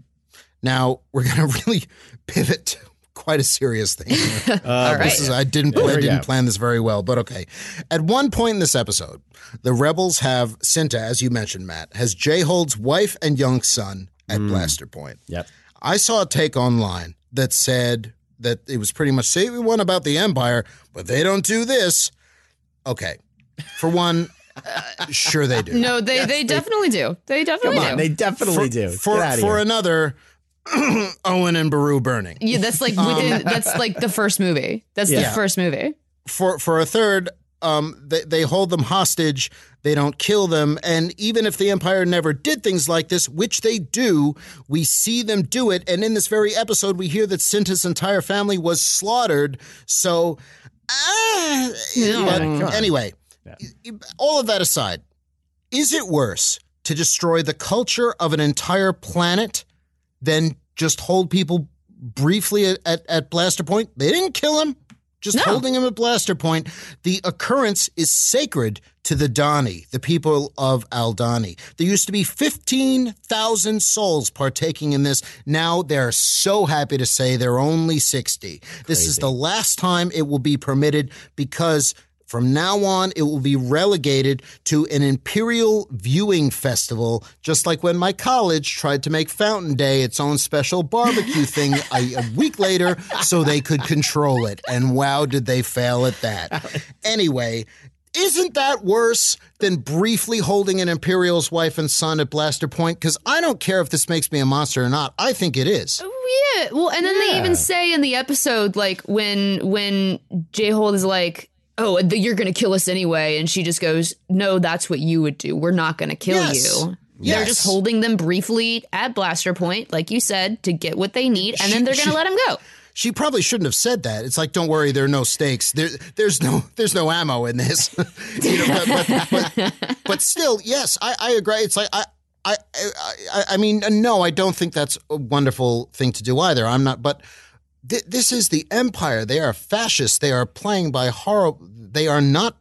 Now we're gonna really pivot to quite a serious thing. Uh, uh, right. This is I didn't I didn't go. plan this very well, but okay. At one point in this episode, the rebels have Cinta, as you mentioned, Matt, has Jayhold's wife and young son at mm. Blaster Point. Yep. I saw a take online that said that it was pretty much say we want about the Empire, but they don't do this. Okay. For one, sure they do. No, they they definitely do. They definitely Come do. they definitely for, do. For, Get outta for here. another, Owen and Beru burning. yeah, that's like within. that's like the first movie. That's the Um, first movie. for for a third, um, they, they hold them hostage. They don't kill them, and even if the Empire never did things like this, which they do, we see them do it. And in this very episode, we hear that Cinta's entire family was slaughtered. So, ah, but come on. anyway, all of that aside, is it worse to destroy the culture of an entire planet than just hold people briefly at, at, at Blaster Point? They didn't kill him. Just No. holding him at Blaster Point. The occurrence is sacred to the Dhani, the people of Aldhani. There used to be 15,000 souls partaking in this. Now they're so happy to say they're only 60. This is the last time it will be permitted because from now on, it will be relegated to an imperial viewing festival, just like when my college tried to make Fountain Day its own special barbecue thing a, a week later so they could control it. And wow, did they fail at that. Anyway, isn't that worse than briefly holding an Imperial's wife and son at Blaster Point? Because I don't care if this makes me a monster or not. I think it is. Oh, yeah. Well, and then they even say in the episode, like when when Jayhold is like, "Oh, th- you're gonna kill us anyway," and she just goes, "No, that's what you would do. We're not gonna kill Yes. you." They're just holding them briefly at Blaster Point, like you said, to get what they need, and She- then they're gonna she- let them go. She probably shouldn't have said that. It's like, don't worry, there are no stakes. There, there's no, there's no ammo in this. You know, but, but, but, but still, yes, I, I agree. It's like I, I, I, I mean, no, I don't think that's a wonderful thing to do either. I'm not, but th- this is the empire. They are fascists. They are playing by horror. They are not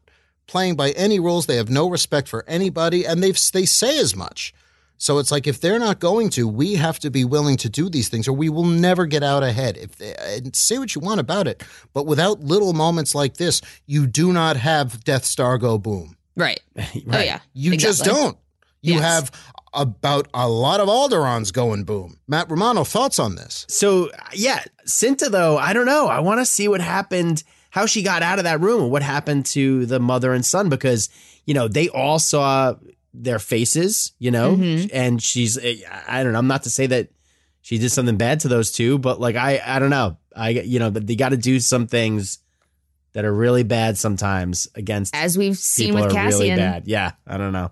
playing by any rules. They have no respect for anybody, and they they say as much. So it's like if they're not going to, we have to be willing to do these things, or we will never get out ahead. If they, and say what you want about it, but without little moments like this, you do not have Death Star go boom. Right. Oh yeah. You just don't. You Yes. have about a lot of Alderaans going boom. Matt Romano, thoughts on this? So yeah, Cinta though, I don't know. I want to see what happened, how she got out of that room, what happened to the mother and son because you know they all saw their faces, you know, Mhm. and she's I don't know. I'm not to say that she did something bad to those two, but like I I don't know. I you know, they got to do some things that are really bad sometimes against As we've seen with are really Cassian. bad. Yeah, I don't know.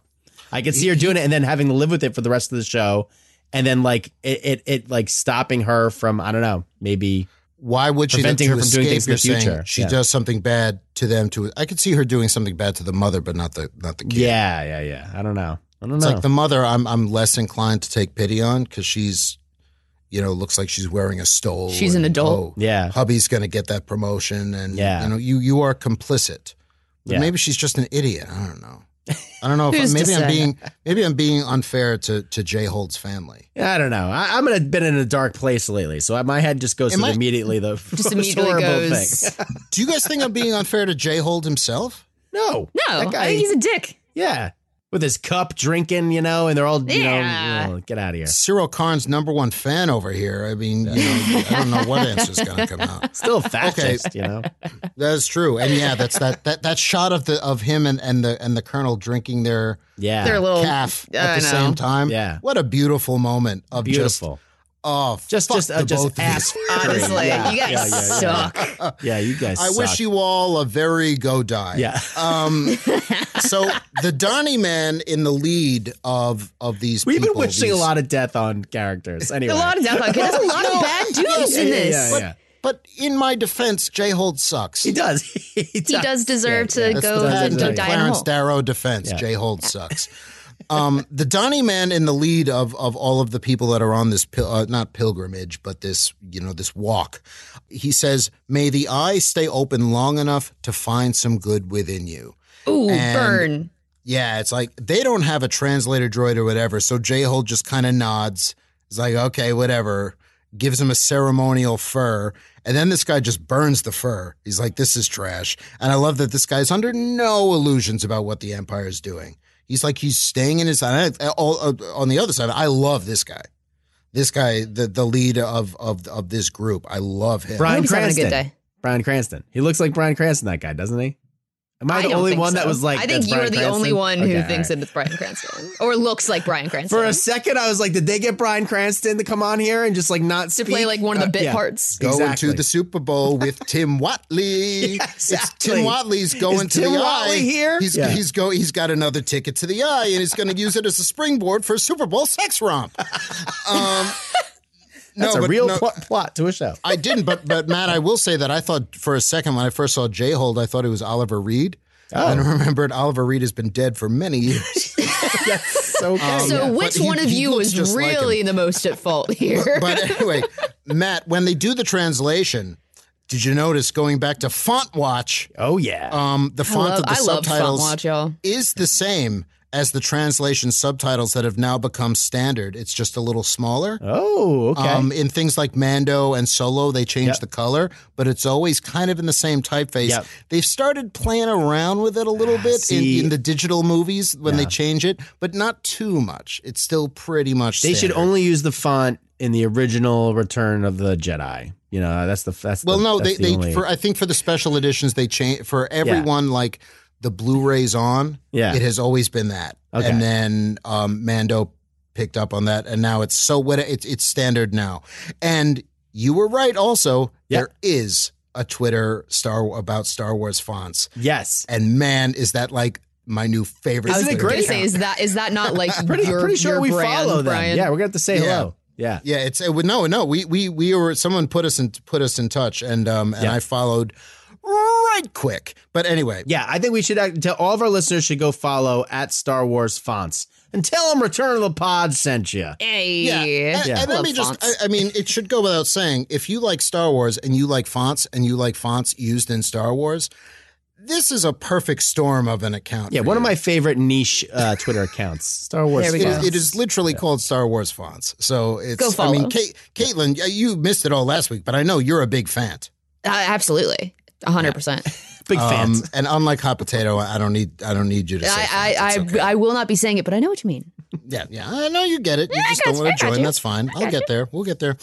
I could see her doing it and then having to live with it for the rest of the show, and then like it, it, it like stopping her from I don't know, maybe Why would she Preventing her from doing escape, things in the you're saying future. She Yeah. does something bad to them. To I could see her doing something bad to the mother, but not the not the kid. yeah, yeah, yeah. I don't know. I don't It's know. like the mother. I'm I'm less inclined to take pity on because she's, you know, looks like she's wearing a stole. She's an adult. oh, yeah, hubby's going to get that promotion, and Yeah. you know, you you are complicit. But Yeah. maybe she's just an idiot. I don't know. I don't know if Who's maybe I'm say? being maybe I'm being unfair to to Jayhold's family. Yeah, I don't know. I, I'm in a, been in a dark place lately, so my head just goes Am to I- immediately the Just most immediately horrible goes. thing. Do you guys think I'm being unfair to Jayhold himself? no, No, that I guy. he's a dick. yeah, with his cup drinking, you know, and they're all, you Yeah. know, you know, get out of here. Syril Karn's number one fan over here. I mean, you know, I don't know what answer's going to come out. Still a fascist, Okay. you know. That's true, and yeah, that's that that that shot of the of him and, and the and the colonel drinking their Yeah. Their little- calf I at the know. same time. Yeah. what a beautiful moment of Beautiful. just oh Just, just, uh, just both of you. ass. Honestly, Yeah. you guys Yeah, yeah, yeah. suck. Yeah, you guys. I wish you all a very go die. Yeah. Um, so the Donnie man in the lead of of these We've people, been wishing a lot of death on characters. Anyway, A lot of death on characters. There's a lot of No, bad dudes yes, in yeah, this. yeah, But, yeah. but in my defense, Jayhold sucks. he does. he He does deserve Yeah, to yeah. go That's to the die in a Clarence hole. Darrow defense. Yeah. Jayhold sucks. Um, the Donnie man in the lead of of all of the people that are on this pil- uh, not pilgrimage, but this you know this walk. He says, "May the eye stay open long enough to find some good within you." Ooh, And- burn. Yeah, it's like they don't have a translator droid or whatever. So Jayhold just kind of nods. He's like, okay, whatever. Gives him a ceremonial fur. And then this guy just burns the fur. He's like, this is trash. And I love that this guy's under no illusions about what the Empire is doing. He's like, he's staying in his. and I- all- uh, On the other side, I love this guy. This guy, the, the lead of, of, of this group. I love him. Brian he's having a Cranston. good day. Bryan Cranston. He looks like Bryan Cranston. That guy, doesn't he? Am I, I the only think one that was like? I think you Bryan are the Cranston? only one who Okay, all thinks right. that it's Bryan Cranston or looks like Bryan Cranston. For a second, I was like, did they get Bryan Cranston to come on here and just like not to play like one of the Uh, bit yeah. parts. Going Exactly. to the Super Bowl with Tim Whatley. Yeah, It's exactly. Tim Whatley's going Is to Tim the Watley eye. here? He's Yeah. he's go he's got another ticket to the eye, and he's going to use it as a springboard for a Super Bowl sex romp. Um, That's no, a but real no, pl- plot to a show. I didn't, but but Matt, I will say that I thought for a second when I first saw Jayhold, I thought it was Oliver Reed. Oh. And I remembered Oliver Reed has been dead for many years. Yes, okay. Um, So yeah. which he- one of you looks was just like really the most at fault here? but anyway, Matt, when they do the translation, did you notice going back to Font Watch? Oh yeah. Um, the I font love, of the I subtitles Font Watch, y'all. is the same as the translation subtitles that have now become standard. It's just a little smaller. oh, okay. Um, in things like Mando and Solo, they change Yep. the color, but it's always kind of in the same typeface. Yep. They've started playing around with it a little bit in, in the digital movies when they change it, but not too much. It's still pretty much. they should only use the font in the original Return of the Jedi. You know, that's the that's. Well, the, no, they, the they only- for I think for the special editions they change for everyone like the Blu-rays on. Yeah. it has always been that, Okay. and then um, Mando picked up on that, and now it's so what it's it's standard now. And you were right. Also, Yeah. there is a Twitter star about Star Wars fonts, yes. and man, is that like my new favorite. I was Isn't Twitter going to great? say, is that is that not like Pretty your, pretty sure we brand, follow them. Brian? Yeah, we're gonna have to say Yeah. hello. Yeah. Yeah, it's it no, no. We we we were someone put us in put us in touch, and um and Yeah. I followed right quick. But anyway, Yeah, I think we should tell all of our listeners should go follow at Star Wars Fonts and tell them Return of the Pod sent you. Hey, Yeah, and, Yeah. and let me just, I, I mean, it should go without saying, if you like Star Wars and you like fonts and you like fonts used in Star Wars, this is a perfect storm of an account. Yeah, for one of my favorite niche uh, Twitter accounts, Star Wars. There we fonts. Go. It is literally called Star Wars fonts. So it's, Go follow. I mean, follow. Kate, Caitlin, you missed it all last week, but I know you're a big fan. Uh, absolutely, hundred percent. Big Um, fans. and unlike Hot Potato, I don't need, I don't need you to say I. I It's I, okay. I will not be saying it, but I know what you mean. Yeah, yeah. I know you get it. You Yeah, just don't want to join. That's fine. I'll got get there. We'll get there.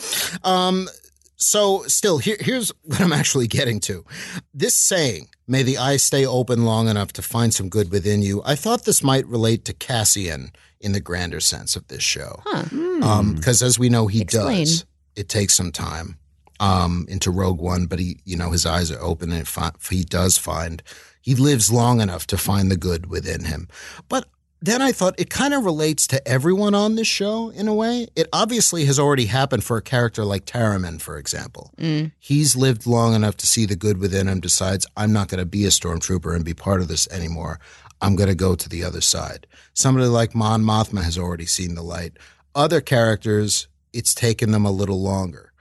Um, so still, here, here's what I'm actually getting to. This saying, "May the eye stay open long enough to find some good within you." I thought this might relate to Cassian in the grander sense of this show, because as we know, he Explain. does. It takes some time um, into Rogue One, but he, you know, his eyes are open, and fi- he does find he lives long enough to find the good within him. But then I thought it kind of relates to everyone on this show in a way. It obviously has already happened for a character like Taramyn, for example. He's lived long enough to see the good within him, decides, I'm not going to be a stormtrooper and be part of this anymore. I'm going to go to the other side. Somebody like Mon Mothma has already seen the light. Other characters, it's taken them a little longer.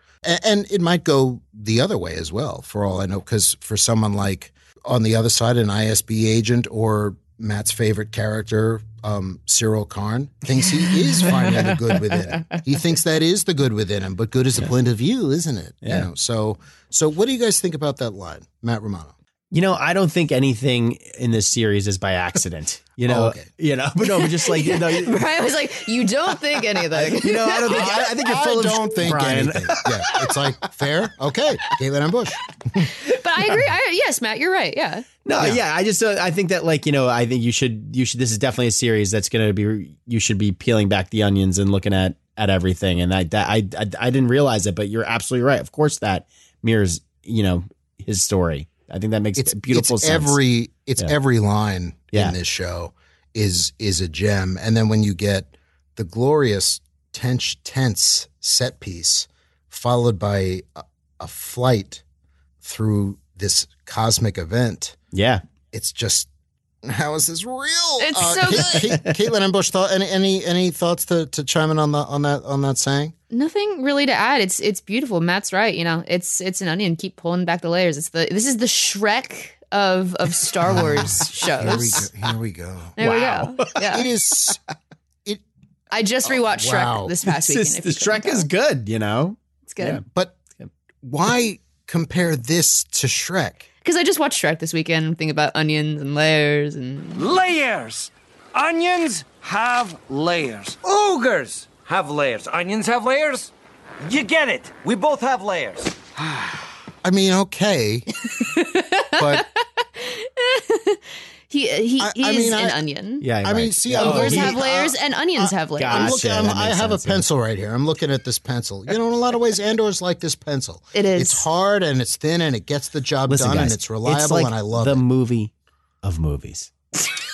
And it might go the other way as well, for all I know, because for someone like on the other side, an ISB agent or Matt's favorite character, um, Syril Karn, thinks he is finding the good within him. He thinks that is the good within him, but good is a point of view, isn't it? You Yeah. know, so so what do you guys think about that line, Matt Romano? You know, I don't think anything in this series is by accident. You know, Oh, okay. you know, but no, but just like you know, you Brian was like, "You don't think anything." You know, I don't think I, I think you're full I of don't shit, think Brian. anything. Yeah, it's like fair. Okay, Caitlin and Busch. But I agree. I, yes, Matt, you're right. Yeah. No, yeah. I just uh, I think that like you know I think you should you should this is definitely a series that's going to be you should be peeling back the onions and looking at at everything and I that I, I I didn't realize it but you're absolutely right. Of course that mirrors you know his story. I think that makes It's beautiful it's sense. Every it's Yeah. every line Yeah. in this show is is a gem, and then when you get the glorious tense tense set piece followed by a, a flight through this cosmic event, yeah. it's just how is this real? It's uh, so Ca- good. Ca- Caitlin and Busch thought any any any thoughts to to chime in on the on that on that saying? Nothing really to add. It's it's beautiful. Matt's right. You know, it's it's an onion. Keep pulling back the layers. It's the this is the Shrek of of Star Wars Here we shows. go. Here we go. There we go. Yeah. It is. It. I just oh, rewatched wow. Shrek this past It's weekend. just- if the Shrek is good, you know. It's good But why compare this to Shrek? Because I just watched Shrek this weekend. Think about onions and layers and Layers! Onions have layers. Ogres have layers. Onions have layers. You get it. We both have layers. I mean, okay, but he he, I- he I is mean, an I- onion. Yeah, I mean, see, Yeah. I'm Ogres looking- have layers uh, and onions have layers. I'm looking, I'm, I have sense, a yeah. pencil right here. I'm looking at this pencil. You know, in a lot of ways, Andor's like this pencil. It is. It's hard and it's thin and it gets the job Listen, done guys, and it's reliable like and I love it. the it. movie of movies.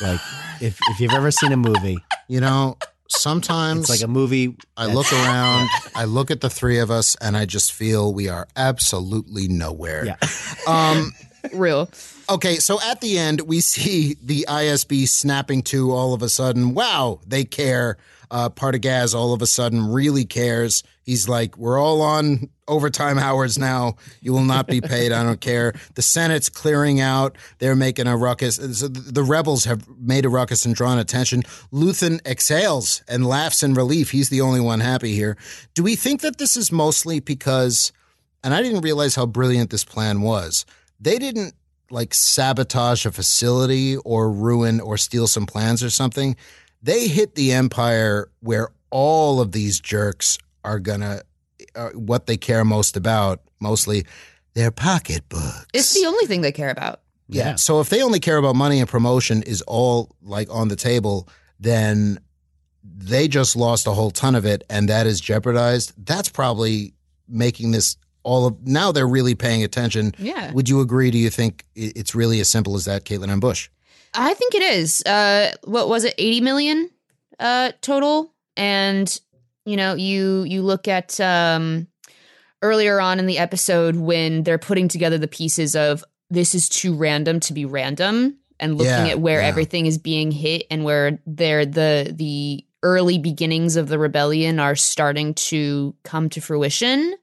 like if if you've ever seen a movie, You know, sometimes it's like a movie. I look around, I look at the three of us, and I just feel we are absolutely nowhere. Yeah. Um, Real. Okay, so at the end, we see the ISB snapping to all of a sudden, wow, they care. Uh, Partagaz all of a sudden really cares. He's like, we're all on overtime hours now. You will not be paid. I don't care. The Senate's clearing out. They're making a ruckus. So the the rebels have made a ruckus and drawn attention. Luthen exhales and laughs in relief. He's the only one happy here. Do we think that this is mostly because, and I didn't realize how brilliant this plan was, they didn't like sabotage a facility or ruin or steal some plans or something. They hit the empire where all of these jerks are gonna uh, what they care most about, mostly their pocketbook. It's the only thing they care about. Yeah. So if they only care about money and promotion is all like on the table, then they just lost a whole ton of it and that is jeopardized. That's probably making this all of now they're really paying attention. Yeah. Would you agree? Do you think it's really as simple as that, Caitlin and Busch? I think it is. Uh, what was it? Eighty million uh, total. And you know, you you look at um, earlier on in the episode when they're putting together the pieces of this is too random to be random, and looking Yeah, at where yeah. everything is being hit and where they're the the early beginnings of the rebellion are starting to come to fruition.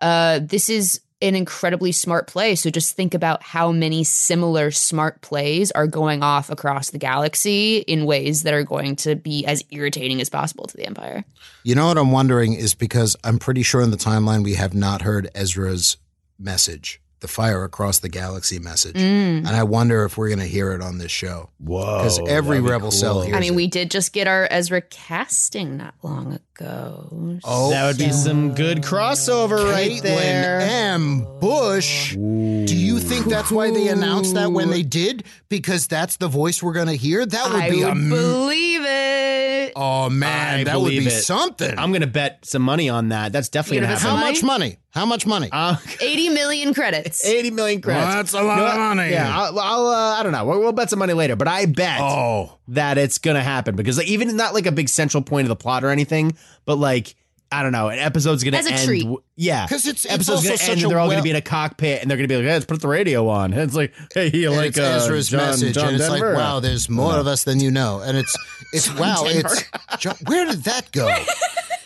Uh, this is an incredibly smart play. So just think about how many similar smart plays are going off across the galaxy in ways that are going to be as irritating as possible to the Empire. You know what I'm wondering is because I'm pretty sure in the timeline we have not heard Ezra's message, the fire across the galaxy message. Mm. And I wonder if we're going to hear it on this show. Whoa. Because every be rebel cell cool. hears I mean, it. we did just get our Ezra casting not long ago. Oh, that would be some good crossover right Caitlin there. M. Busch. Do you think that's why they announced that when they did? Because that's the voice we're going to hear? That would I be would am- believe it. Oh, man. I that would be it. something. I'm gonna bet some money on that. That's definitely gonna gonna happen. How money? much money? How much money? Uh, 80 million credits. 80 million credits. That's a lot You know of money. Yeah, I'll, I'll uh, I don't know. We'll, we'll bet some money later, but I bet Oh. that it's gonna happen because even not like a big central point of the plot or anything, but like I don't know, an episode's gonna As a end. treat. w- Yeah, 'Cause it's- it's episode's also gonna such end. a And they're all well- gonna be in a cockpit, and they're gonna be like, "Hey, let's put the radio on." And it's like, "Hey, you And like it's uh, Ezra's John, message, John and it's Denver? like, wow, there's more of us than you know, and it's it's wow, Denver. it's John, where did that go?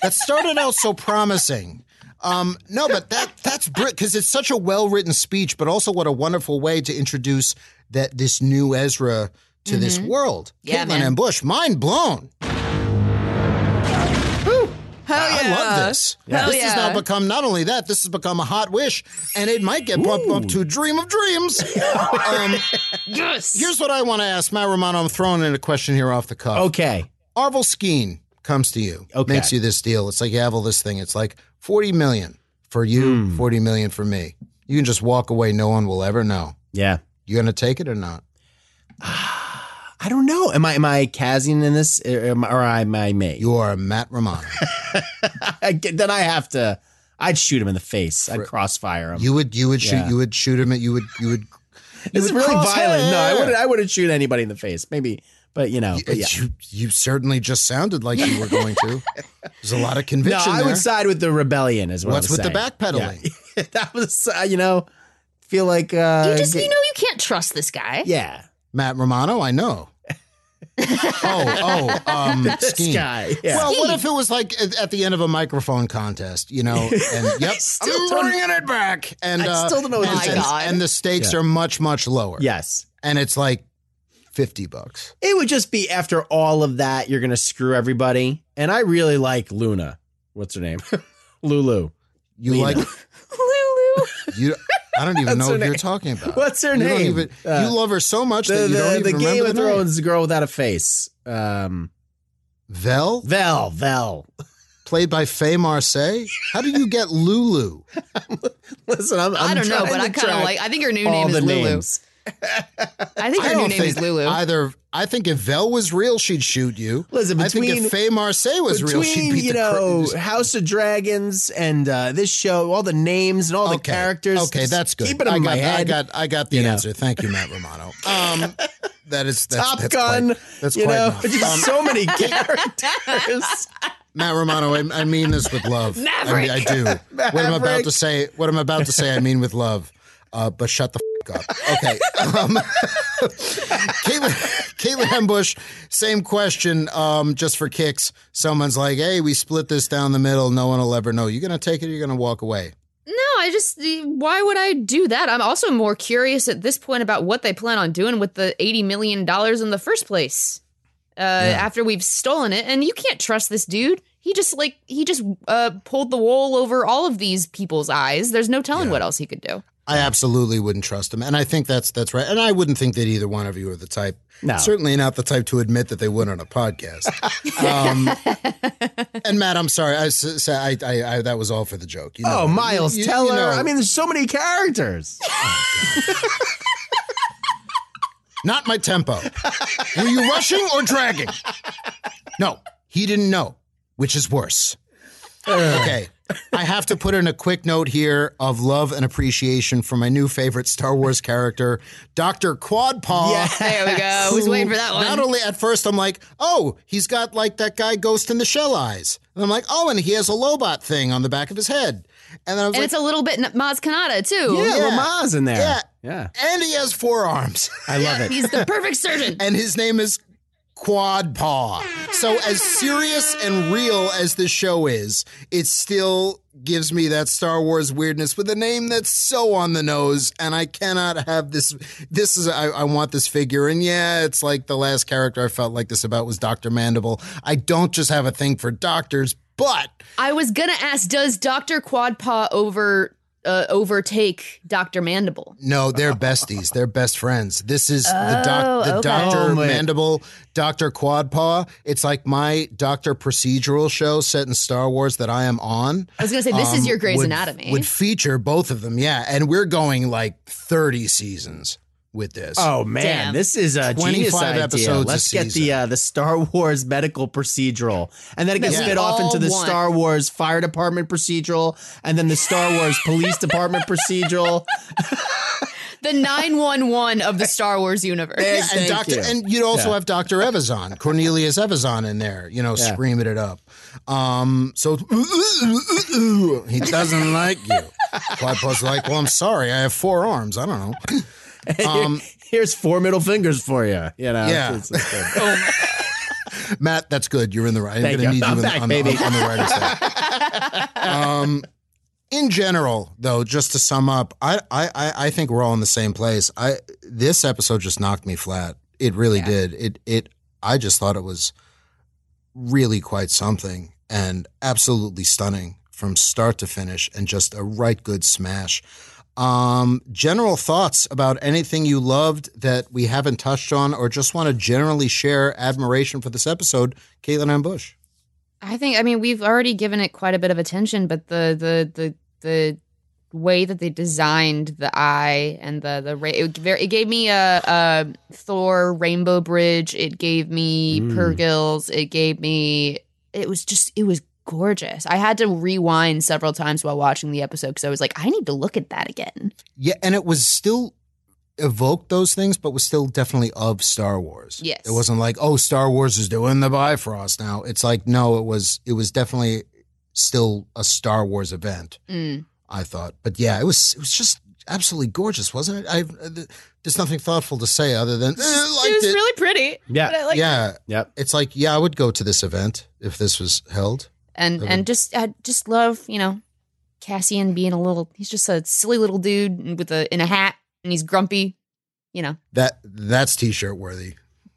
that started out so promising. Um, no, but that that's because it's such a well written speech, but also what a wonderful way to introduce that this new Ezra to this world. Mm-hmm. Yeah, Caitlin man. and Busch, mind blown. Hell I yeah. love this. Hell this has now become not only that, this has become a hot wish, and it might get bumped up to dream of dreams. um, yes. Here's what I want to ask Matt Romano. I'm throwing in a question here off the cuff. Okay. Arvel Skeen comes to you, Okay. makes you this deal. It's like you have all this thing. It's like 40 million for you, Hmm. 40 million for me. You can just walk away. No one will ever know. Yeah. You gonna take it or not? I don't know. Am I am I Cassian in this, or am, or am I me? You are Matt Romano. Then I have to. I'd shoot him in the face. I'd crossfire him. You would you would shoot Yeah. you would shoot him. At, you would you would. you it's would really cross violent. No, I wouldn't. I wouldn't shoot anybody in the face. Maybe, but you know. But yeah. You, you certainly just sounded like you were going to. There's a lot of conviction. No, conviction I there. would side with the rebellion. Is what What's I'm with the backpedaling? Yeah. that was, uh, you know, feel like uh, You just, you know, you can't trust this guy. yeah. Matt Romano, I know. Oh, oh, um, This Skeen. guy, yeah. Well, what if it was like at, at the end of a microphone contest, you know? And yep, still I'm don't- bringing it back. And I uh, still don't know what and, this and, is. and the stakes Yeah. are much, much lower. Yes. and it's like fifty bucks. It would just be after all of that, you're gonna screw everybody. And I really like Luna. What's her name? Lulu. You Lena. like Lulu. you? I don't even know her what you're talking about. What's her You name? even- Uh, you love her so much The, that you don't the, even the Game remember of the name. Thrones girl without a face. Um, Vel, Vel. Vel. played by Faye Marsay. How do you get Lulu? Listen, I'm, I'm I don't know, but I kind of like. I think her new name is Lulu. names. I think her I new don't name is Lulu. either. I think if Vel was real, she'd shoot you. Listen, I think if Faye Marsay was real, she'd beat you the know cra- House of Dragons and uh, this show, all the names and all the characters. Okay, that's good. Keep it in I my got, head. I got, I got the You know. answer. Thank you, Matt Romano. Um, that is that's, Top that's Gun. Quite, that's you quite know, enough. just Um, so many characters. Matt Romano, I, I mean this with love. I, mean, I do. What I'm about to say, what I'm about to say, I mean with love. Uh, but shut the f- up. Okay. Um, Caitlin, Caitlin Ambush, same question. Um, just for kicks. Someone's like, "Hey, we split this down the middle. No one will ever know. You're gonna take it? or You gonna walk away?" No, I just why would I do that? I'm also more curious at this point about what they plan on doing with the 80 million dollars in the first place. Uh after we've stolen it and you can't trust this dude. He just like he just uh pulled the wool over all of these people's eyes. There's no telling what else he could do. I absolutely wouldn't trust him, and I think that's that's right. And I wouldn't think that either one of you are the type. No. certainly not the type to admit that they would on a podcast. um, and Matt, I'm sorry. I, I, I, I- that was all for the joke. You know, oh, Miles You- you- you Teller. know. I mean, there's so many characters. not my tempo. Were you rushing or dragging? No, he didn't know, which is worse. Okay. I have to put in a quick note here of love and appreciation for my new favorite Star Wars character, Dr. Quadpaw. There we go. I was waiting for that one. Not only at first I'm like, oh, he's got like that guy Ghost in the Shell eyes. And I'm like, oh, and he has a Lobot thing on the back of his head. And then I was And like, it's a little bit Maz Kanata too. Yeah, Yeah. Lamar's in there. Yeah. yeah. and he has four arms. I love it. He's the perfect surgeon. and his name is Quad Paw. So as serious and real as this show is, it still gives me that Star Wars weirdness with a name that's so on the nose, and I cannot have this. This is I, I want this figure, and yeah, it's like the last character I felt like this about was Doctor Mandible. I don't just have a thing for doctors, but I was gonna ask, does Doctor Quadpaw over uh, overtake Doctor Mandible? No, they're besties. They're best friends. This is the Oh, doc, the okay. Doctor Oh, Mandible, Doctor Quadpaw. It's like my Doctor procedural show set in Star Wars that I am on. I was gonna say this is um, your Grey's would- Anatomy. Would feature both of them, yeah. And we're going like thirty seasons with this. Oh man, Damn. this is a 25 genius idea. episodes Let's get the uh, the Star Wars medical procedural, and then it gets That spit off into the want. Star Wars fire department procedural, and then the Star Wars police department procedural. the nine one one of the Star Wars universe. Yeah, and Doctor, you. and you'd also Yeah. have Doctor Evazan, Cornelius Evazan in there, you know, Yeah. screaming it up. Um, so he doesn't like you. Quadpaw's like, well, I'm sorry, I have four arms. I don't know. Um, Here's four middle fingers for you. You know, Yeah. It's- it's good. Matt, that's good. You're in the right. I'm going to you. need I'm in, back, on, baby. on, on the right side. Um, in general, though, just to sum up, I, I, I I think we're all in the same place. I this episode just knocked me flat. It really did. It it. I just thought it was really quite something. and absolutely stunning from start to finish, and just a right good smash. Um, general thoughts about anything you loved that we haven't touched on, or just want to generally share admiration for this episode, Caitlin and Busch. I think I mean we've already given it quite a bit of attention, but the the the the way that they designed the eye and the the ra- it, it gave me a, a Thor Rainbow Bridge. It gave me Mm. Purrgils. It gave me it was just it was gorgeous. I had to rewind several times while watching the episode because I was like, I need to look at that again. Yeah, and it was still evoked those things, but was still definitely of Star Wars. Yes. It wasn't like, oh, Star Wars is doing the Bifrost now. It's like, no, it was it was definitely still a Star Wars event, Mm. I thought. But yeah, it was it was just absolutely gorgeous, wasn't it? I there's nothing thoughtful to say other than eh, it was it. really pretty. but I liked it. yeah. It's like, yeah, I would go to this event if this was held. And I and just I just love you know Cassian being a little he's just a silly little dude with a in a hat and he's grumpy, you know, That that's t-shirt worthy.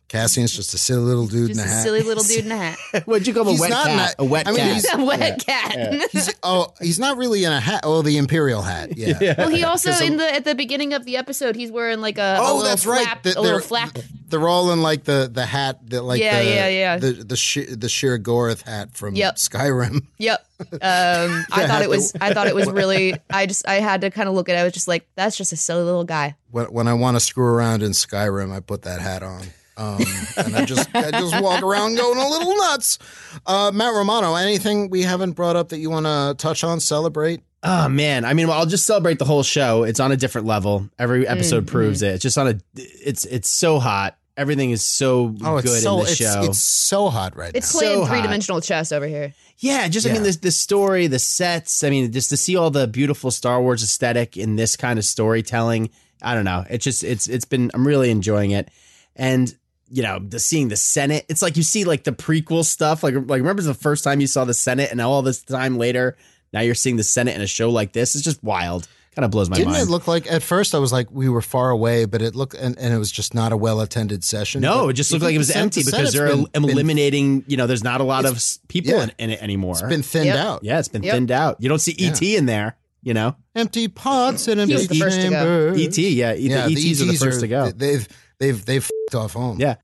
Cassian's just a silly little dude just in a a hat. silly little dude in a hat. What'd you call him? A He's wet not in cat. a- A wet I mean, cat. he's- a wet cat. He's oh, he's not really in a hat. Oh, the imperial hat. Yeah. Well, he also 'Cause in the- the at the beginning of the episode he's wearing like a, a Oh, little that's right. flap, The- a little they're- flap. They're all in like the the hat that like Yeah, the, yeah, yeah. the the Sh- the Shir Gorath hat from Yep. Skyrim. Yep. Um, I thought it was I thought it was really I just I had to kind of look at it. I was just like that's just a silly little guy. When when I want to screw around in Skyrim, I put that hat on. Um, and I just I just walk around going a little nuts. Uh, Matt Romano, anything we haven't brought up that you want to touch on, celebrate? Oh man, I mean, well, I'll just celebrate the whole show. It's on a different level. Every episode Mm, proves it. It's just on a. It's it's so hot. Everything is so Oh, it's good so in the it's, show. it's so hot right It's now. It's playing So three dimensional chess over here. Yeah, just I mean Yeah. the the story, the sets. I mean, just to see all the beautiful Star Wars aesthetic in this kind of storytelling. I don't know. It's just it's it's been. I'm really enjoying it, and you know, the seeing the Senate. It's like you see like the prequel stuff. Like like remember the first time you saw the Senate, and now all this time later, now you're seeing the Senate in a show like this. It's just wild. Kind of blows my mind. Didn't it look like at first I was like we were far away, but it looked and, and it was just not a well attended session. No, But it just looked like it was empty the because they're been- been- eliminating. You know, there's not a lot of people yeah. in, in it anymore. It's been thinned Yep. out. yeah, it's been Yep. thinned out. You don't see ET in there. You know, Empty pots and empty was the first to go. chambers. ET. Yeah, E- the ETs are the first to go. They've they've they've f***ed off home. Yeah.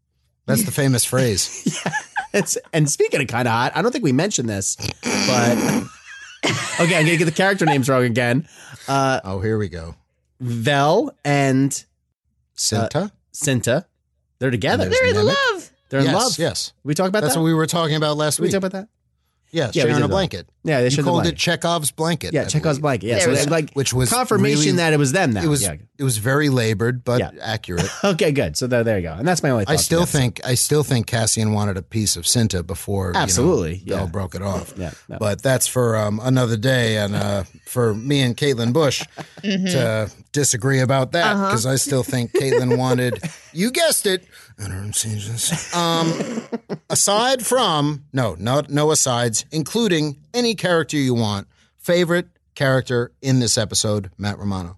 That's the famous phrase. It's and speaking of kind of hot, I don't think we mentioned this, but okay, I'm gonna get the character names wrong again. Uh, oh, here we go. Vel and Cinta. Cinta, they're together. They're in Nemik. love. They're in yes, love. Yes. we talk about That's that. That's what we were talking about last Did we week. talk about that. Yeah, Yeah, we sharing did a that. blanket. Yeah, they you shared the called it Chekhov's blanket. Yeah, I Chekhov's believe. blanket. Yeah, There so we it's go. like Which was confirmation really- that it was them. Now It was Yeah. it was very labored, but Yeah. accurate. okay. Good. So there, there you go. And that's my only. I still on the episode. think I still think Cassian wanted a piece of Cinta before you know, Absolutely, Bell yeah. broke it off. Yeah, no. But that's for um, another day, and uh, for me and Caitlin Busch to disagree about that because I still think Caitlin wanted. You guessed it. Um, aside from no, no, no asides, including any character you want. Favorite character in this episode, Matt Romano.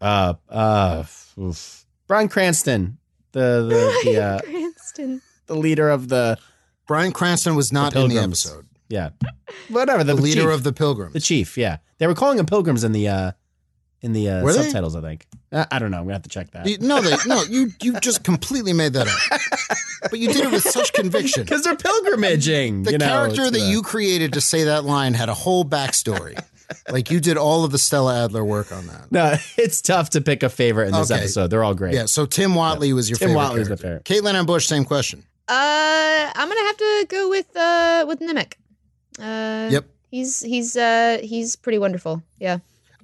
Uh, uh, oof. Bryan Cranston, the the the, uh, Cranston. the leader of the Bryan Cranston was not in the episode. yeah, whatever the, The leader chief. of the Pilgrims. the chief. Yeah, they were calling him pilgrims in the uh in the uh, Were they? subtitles. I think. Uh, I don't know. We have to check that You- No, they no. You you just completely made that up, but you did it with such conviction. because they're pilgrimaging. The you know, character it's that the- you created to say that line had a whole backstory. like you did all of the Stella Adler work on that. No, it's tough to pick a favorite in this Okay. episode. They're all great. Yeah. So Tim Whatley was your Tim favorite. Watley was my character. Caitlin and Busch, same question. Uh, I'm gonna have to go with uh with Nemik. Uh, Yep. He's he's uh he's pretty wonderful. Yeah.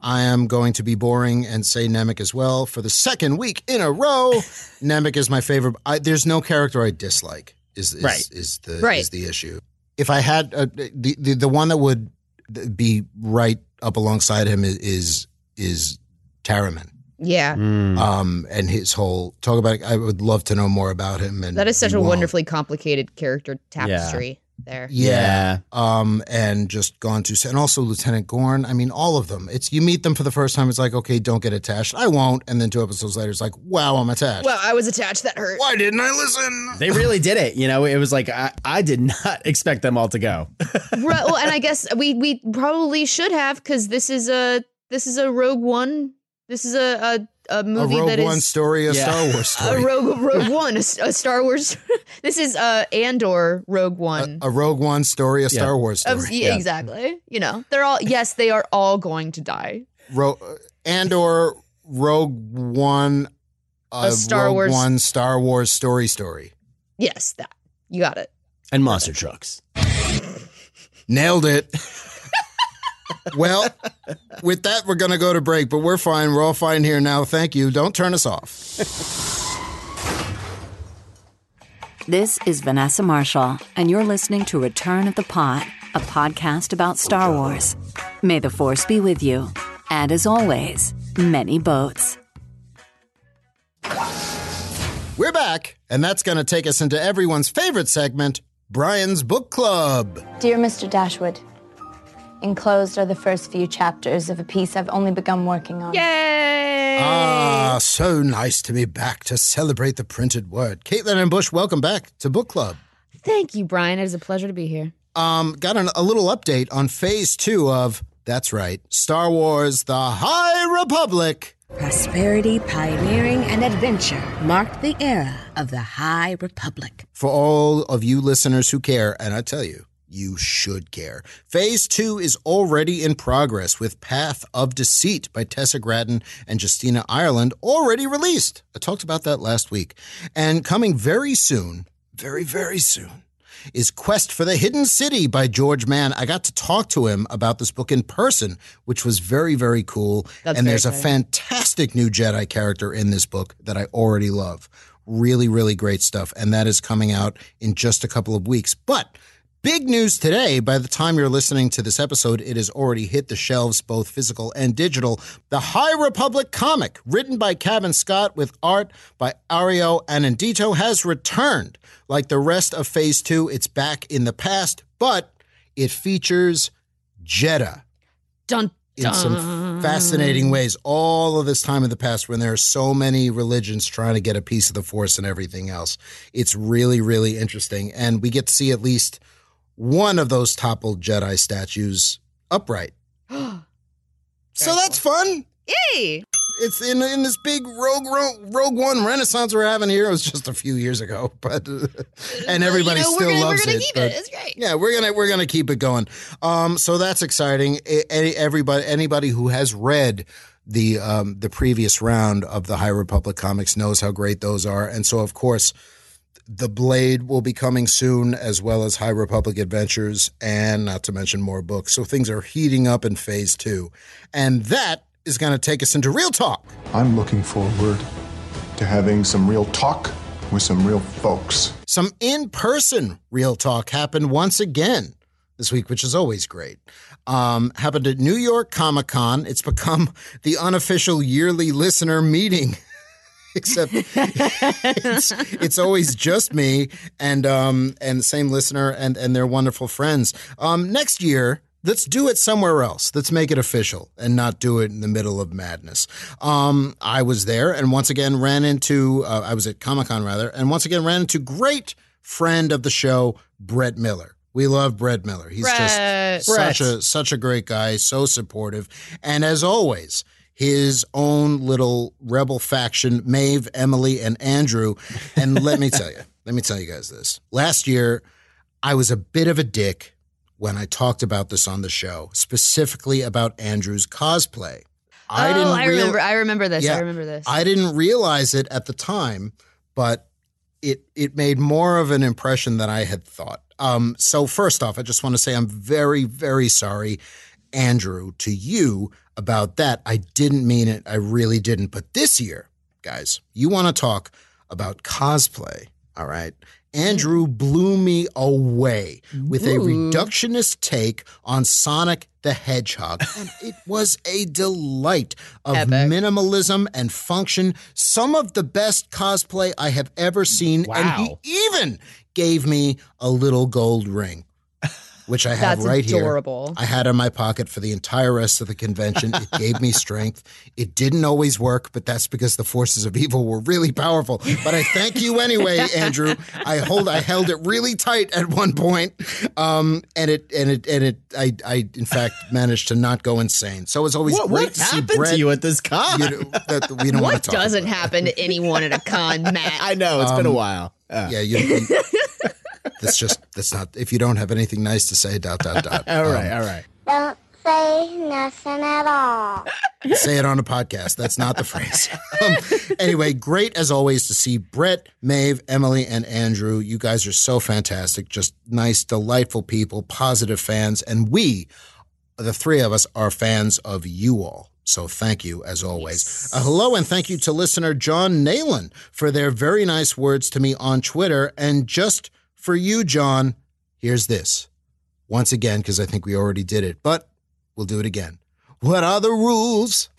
I am going to be boring and say Nemik as well for the second week in a row. Nemik is my favorite. I, there's no character I dislike. Is is, Right. is the Right. is the issue? If I had uh, the, the the one that would be right up alongside him is is, is Taramyn. Yeah. Mm. Um, and his whole talk about. It, I would love to know more about him. And That is such a won't. wonderfully complicated character tapestry. There. Yeah. Um, and just gone to, and also Lieutenant Gorn. I mean, all of them. It's you meet them for the first time. It's like, okay, don't get attached. I won't. And then two episodes later, it's like, wow, I'm attached. Well, I was attached. That hurt. Why didn't I listen? They really did it. You know, it was like I, I did not expect them all to go. Right, well, and I guess we we probably should have because this is a this is a Rogue One. This is a a, a A movie Rogue that is One story, a Star Wars a story. Rogue Rogue One, a, a Star Wars. this is uh Andor Rogue One. a Rogue One story, a Star Wars story. Of- yeah, Exactly. You know, they're all yes, they are all going to die. Ro- Andor, Rogue One, A Star Rogue Wars- One Star Wars story story. Yes, that you got it. And monster trucks. Nailed it. Well, with that, we're going to go to break, but we're fine. We're all fine here now. Thank you. Don't turn us off. This is Vanessa Marshall, and you're listening to Return of the Pod, a podcast about Star Wars. May the Force be with you. And as always, many boats. We're back, and that's going to take us into everyone's favorite segment, Brian's Book Club. Dear Mr. Dashwood, enclosed are the first few chapters of a piece I've only begun working on. Yay! Ah, so nice to be back to celebrate the printed word. Caitlin and Busch, welcome back to Book Club. Thank you, Brian. It is a pleasure to be here. Um, got an, a little update on phase two of, that's right, Star Wars The High Republic. Prosperity, pioneering, and adventure marked the era of the High Republic. For all of you listeners who care, and I tell you, you should care. Phase two is already in progress with Path of Deceit by Tessa Gratton and Justina Ireland already released. I talked about that last week. And coming very soon, very, very soon, is Quest for the Hidden City by George Mann. I got to talk to him about this book in person, which was very, very cool. That's and very there's a fantastic new Jedi character in this book that I already love. Really, really great stuff. And that is coming out in just a couple of weeks. But Big news today. By the time you're listening to this episode, it has already hit the shelves, both physical and digital. The High Republic comic, written by Cavan Scott with art by Ario Anindito, has returned. Like the rest of Phase 2, it's back in the past, but it features Jedha Dun, in some fascinating ways. All of this time in the past, when there are so many religions trying to get a piece of the Force and everything else, it's really, really interesting. And we get to see at least one of those toppled Jedi statues upright. so that's fun. Yay! It's in in this big Rogue Rogue, One Renaissance we're having here. It was just a few years ago, but and everybody You know, still gonna- we're loves it. keep it. It's great. Yeah, we're gonna we're gonna keep it going. Um, so that's exciting. Any- Everybody anybody who has read the um, the previous round of the High Republic comics knows how great those are, and so of course. The Blade will be coming soon, as well as High Republic Adventures, and not to mention more books. So things are heating up in phase two. And that is going to take us into real talk. I'm looking forward to having some real talk with some real folks. Some in person real talk happened once again this week, which is always great. Um, happened at New York Comic Con. It's become the unofficial yearly listener meeting. Except it's, it's always just me and um and the same listener and and their wonderful friends. Um, next year, let's do it somewhere else. Let's make it official and not do it in the middle of madness. Um, I was there and once again ran into, uh, I was at Comic Con rather, and once again ran into great friend of the show, Brett Miller. We love Brett Miller. He's Brett. just such a such a great guy, so supportive, and as always, his own little rebel faction, Maeve, Emily, and Andrew. And let me tell you, let me tell you guys this. Last year, I was a bit of a dick when I talked about this on the show, specifically about Andrew's cosplay. oh, I real- remember. I remember this. Yeah. I remember this. I didn't realize it at the time, but it it made more of an impression than I had thought. Um, so first off, I just want to say I'm very, very sorry, Andrew, to you about that. I didn't mean it. I really didn't. But this year, guys, you want to talk about cosplay, all right? Andrew blew me away with a reductionist take on Sonic the Hedgehog. And it was a delight of minimalism and function. Some of the best cosplay I have ever seen. And he even gave me a little gold ring, which I have That's right adorable. here. I had in my pocket for the entire rest of the convention. It gave me strength. It didn't always work, but that's because the forces of evil were really powerful. But I thank you anyway, Andrew. I hold I held it really tight at one point, um, and it and it and it I I in fact managed to not go insane. So it's always What- great what to see happened to Brett. you at this con? You know, that we don't want What to talk doesn't happen to anyone at a con, Matt? I know it's been a Um, while. Uh, Yeah, you, you- that's just that's not. If you don't have anything nice to say, dot dot dot. all right, Um, all right. Don't say nothing at all. say it on a podcast. That's not the phrase. Um, anyway, great as always to see Brett, Maeve, Emily, and Andrew. You guys are so fantastic. Just nice, delightful people, positive fans, and we, the three of us, are fans of you all. So thank you as always. Uh, hello and thank you to listener John Nayland for their very nice words to me on Twitter. And just for you, John, here's this. Once again, because I think we already did it, but we'll do it again. What are the rules?